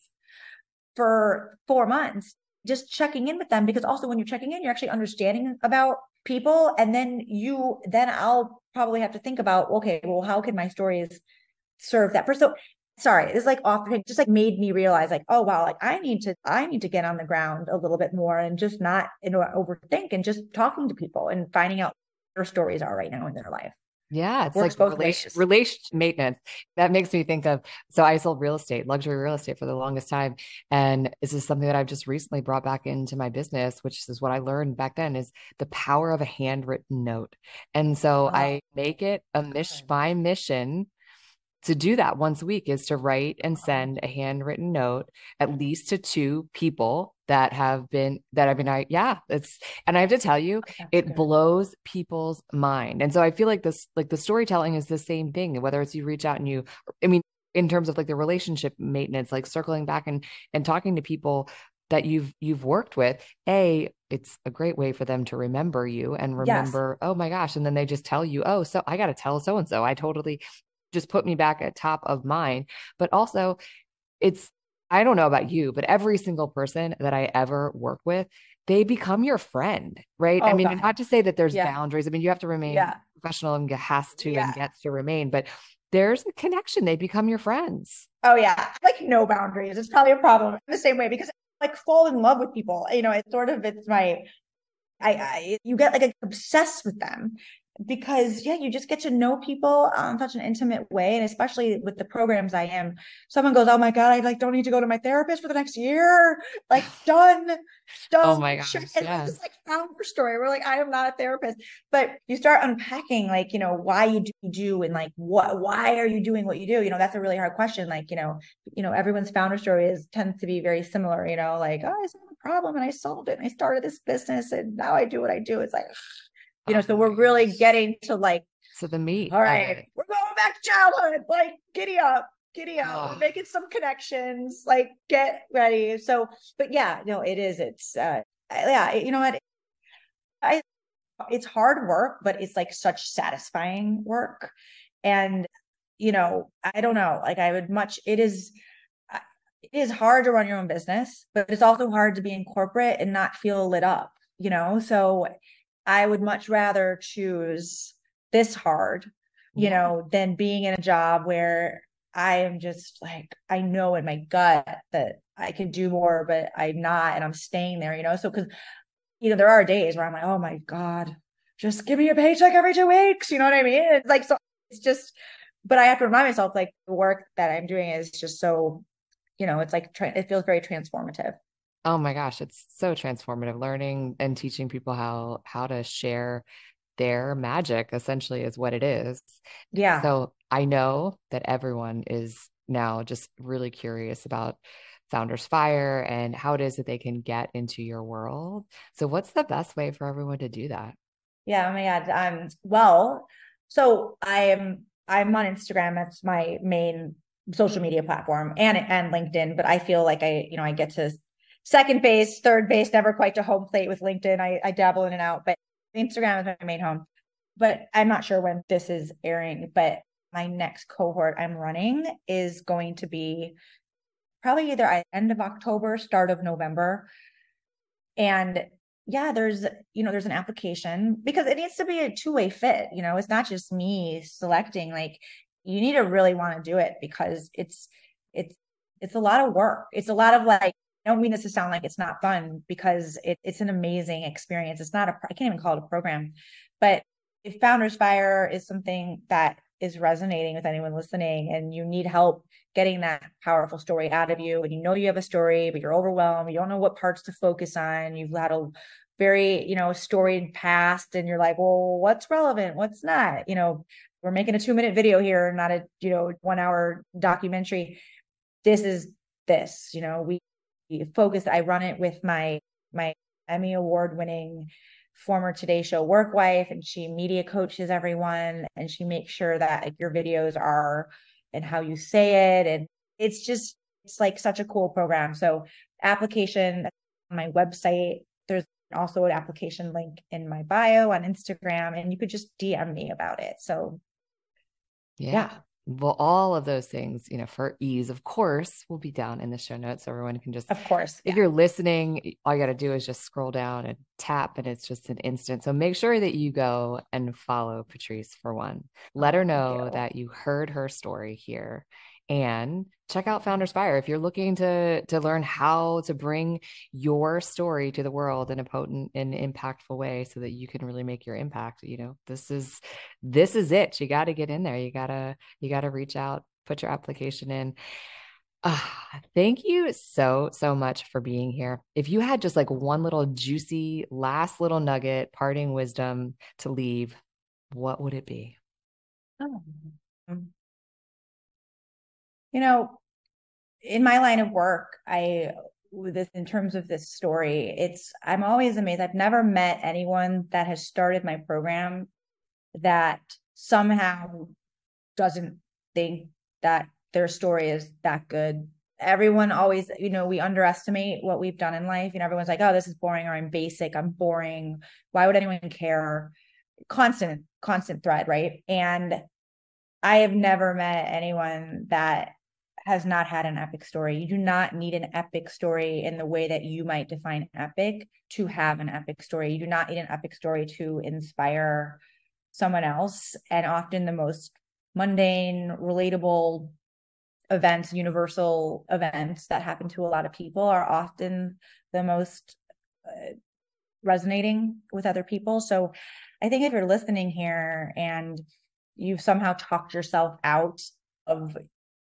[SPEAKER 2] for four months just checking in with them because also when you're checking in you're actually understanding about people and then you then i'll probably have to think about okay well how can my stories serve that person so sorry it's like off just like made me realize like oh wow like i need to i need to get on the ground a little bit more and just not you know overthink and just talking to people and finding out their stories are right now in their life
[SPEAKER 3] yeah, it's like relation, relation maintenance. That makes me think of so I sold real estate, luxury real estate for the longest time. And this is something that I've just recently brought back into my business, which is what I learned back then is the power of a handwritten note. And so oh. I make it a mission, my mission to do that once a week is to write and send a handwritten note at least to two people that have been that I mean I yeah it's and I have to tell you oh, That's it good. blows people's mind and so I feel like this like the storytelling is the same thing whether it's you reach out and you I mean in terms of like the relationship maintenance like circling back and and talking to people that you've you've worked with a it's a great way for them to remember you and remember yes. oh my gosh and then they just tell you oh so i got to tell so and so i totally just put me back at top of mind. But also, it's, I don't know about you, but every single person that I ever work with, they become your friend, right? Oh, I mean, God. not to say that there's yeah. boundaries. I mean, you have to remain yeah. professional and has to yeah. and gets to remain, but there's a connection. They become your friends.
[SPEAKER 2] Oh yeah, like no boundaries. It's probably a problem in the same way because like fall in love with people. You know, it's sort of it's my I, I you get like obsessed with them because yeah you just get to know people um such an intimate way and especially with the programs i am. Someone goes oh my god i like don't need to go to my therapist for the next year. Like (sighs) done. Done.
[SPEAKER 3] Oh my gosh
[SPEAKER 2] it's like founder story. We're like i am not a therapist. But you start unpacking like you know why you do, you do and like what why are you doing what you do? You know that's a really hard question. Like you know you know everyone's founder story is tends to be very similar you know like oh i have a problem and i solved it and i started this business and now i do what i do. It's like you know, so we're really getting to like
[SPEAKER 3] to the meat.
[SPEAKER 2] All right, we're going back to childhood. Like, giddy up, giddy up, oh. making some connections. Like, get ready. So, but yeah, no, it is. It's uh, yeah, you know what? I it's hard work, but it's like such satisfying work. And you know, I don't know. Like, I would much. It is. It is hard to run your own business, but it's also hard to be in corporate and not feel lit up. You know, so I would much rather choose this hard, you yeah. know, than being in a job where I am just like, I know in my gut that I can do more, but I'm not, and I'm staying there, you know? So, cause, you know, there are days where I'm like, oh my God, just give me a paycheck every two weeks. You know what I mean? It's like, so it's just, but I have to remind myself like the work that I'm doing is just so, you know, it's like, it feels very transformative.
[SPEAKER 3] Oh my gosh, it's so transformative learning and teaching people how how to share their magic essentially is what it is.
[SPEAKER 2] Yeah.
[SPEAKER 3] So I know that everyone is now just really curious about Founders Fire and how it is that they can get into your world. So what's the best way for everyone to do that?
[SPEAKER 2] Yeah, oh my God. Um, well, so I am I'm on Instagram. That's my main social media platform and and LinkedIn, but I feel like I, you know, I get to second base, third base, never quite to home plate with LinkedIn. I, I dabble in and out, but Instagram is my main home. But I'm not sure when this is airing, but my next cohort I'm running is going to be probably either end of October, start of November. And yeah, there's, you know, there's an application because it needs to be a two way fit. You know, it's not just me selecting, like, you need to really want to do it because it's, it's it's a lot of work. It's a lot of like, I don't mean this to sound like it's not fun because it, it's an amazing experience. It's not a, I can't even call it a program, but if Founders Fire is something that is resonating with anyone listening and you need help getting that powerful story out of you and you know you have a story, but you're overwhelmed, you don't know what parts to focus on, you've had a very, you know, storied past and you're like, well, what's relevant? What's not? You know, we're making a two minute video here, not a, you know, one hour documentary. This is this, you know, we, we focus, I run it with my, my Emmy award winning former Today Show work wife and she media coaches everyone and she makes sure that like, your videos are and how you say it. And it's just, it's like such a cool program. So application on my website, there's also an application link in my bio on Instagram and you could just DM me about it. So
[SPEAKER 3] yeah. yeah well, all of those things, you know, for ease, of course, will be down in the show notes. So everyone can just,
[SPEAKER 2] of course,
[SPEAKER 3] if yeah. you're listening, all you got to do is just scroll down and tap, and it's just an instant. So make sure that you go and follow Patrice for one. Let her know you. that you heard her story here and check out Founders Fire if you're looking to to learn how to bring your story to the world in a potent and impactful way so that you can really make your impact. You know, this is this is it. You got to get in there. You gotta you gotta reach out, put your application in. Uh, thank you so, so much for being here. If you had just like one little juicy last little nugget, parting wisdom to leave, what would it be? Oh,
[SPEAKER 2] mm. You know, in my line of work, I this in terms of this story, it's I'm always amazed. I've never met anyone that has started my program that somehow doesn't think that their story is that good. Everyone always, you know, we underestimate what we've done in life. And everyone's like, oh, this is boring or I'm basic, I'm boring. Why would anyone care? Constant, constant thread, right? And I have never met anyone that has not had an epic story. You do not need an epic story in the way that you might define epic to have an epic story. You do not need an epic story to inspire someone else. And often the most mundane, relatable events, universal events that happen to a lot of people are often the most uh, resonating with other people. So I think if you're listening here and you've somehow talked yourself out of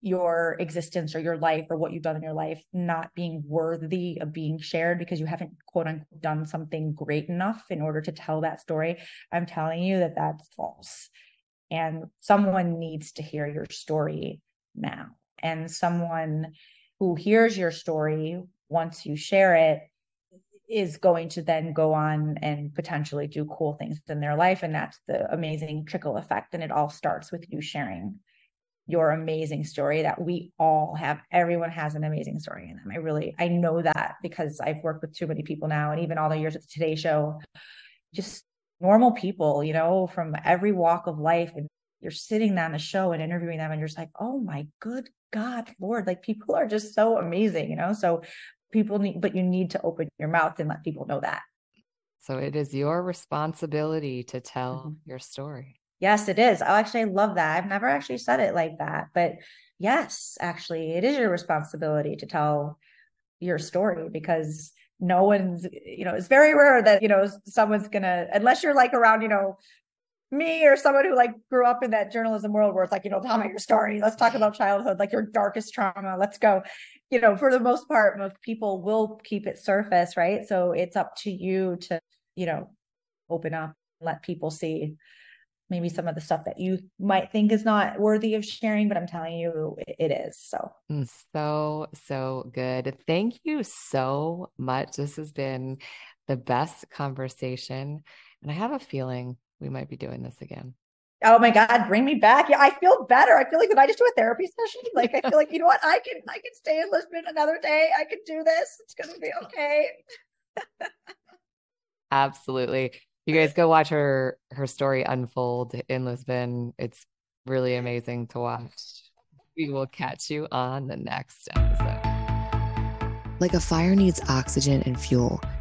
[SPEAKER 2] your existence or your life or what you've done in your life not being worthy of being shared because you haven't quote unquote done something great enough in order to tell that story i'm telling you that that's false. And someone needs to hear your story now. And someone who hears your story once you share it is going to then go on and potentially do cool things in their life. And that's the amazing trickle effect. And it all starts with you sharing your amazing story that we all have. Everyone has an amazing story in them. I really i know that because i've worked with too many people now and even all the years at the today show. Just normal people you know from every walk of life. And you're sitting on the show and interviewing them and you're just like oh my good god lord. Like people are just so amazing you know? So people need but you need to open your mouth and let people know that.
[SPEAKER 3] So it is your responsibility to tell mm-hmm. your story
[SPEAKER 2] Yes, it is. Oh, actually, I love that. I've never actually said it like that, but yes, actually, it is your responsibility to tell your story because no one's, you know, it's very rare that, you know, someone's gonna, unless you're like around, you know, me or someone who like grew up in that journalism world where it's like, you know, tell me your story. Let's talk about childhood, like your darkest trauma. Let's go. You know, for the most part, most people will keep it surface, right? So it's up to you to, you know, open up, and let people see maybe some of the stuff that you might think is not worthy of sharing, but I'm telling you it is. So,
[SPEAKER 3] mm, so, so good. Thank you so much. This has been the best conversation. And I have a feeling we might be doing this again.
[SPEAKER 2] Oh my God, bring me back. Yeah, I feel better. I feel like if I just do a therapy session, (laughs) like I feel like, you know what, I can I can stay in Lisbon another day. I can do this. It's gonna be okay. (laughs)
[SPEAKER 3] Absolutely you guys go watch her her story unfold in Lisbon. It's really amazing to watch. We will catch you on the next episode. Like a fire needs oxygen and fuel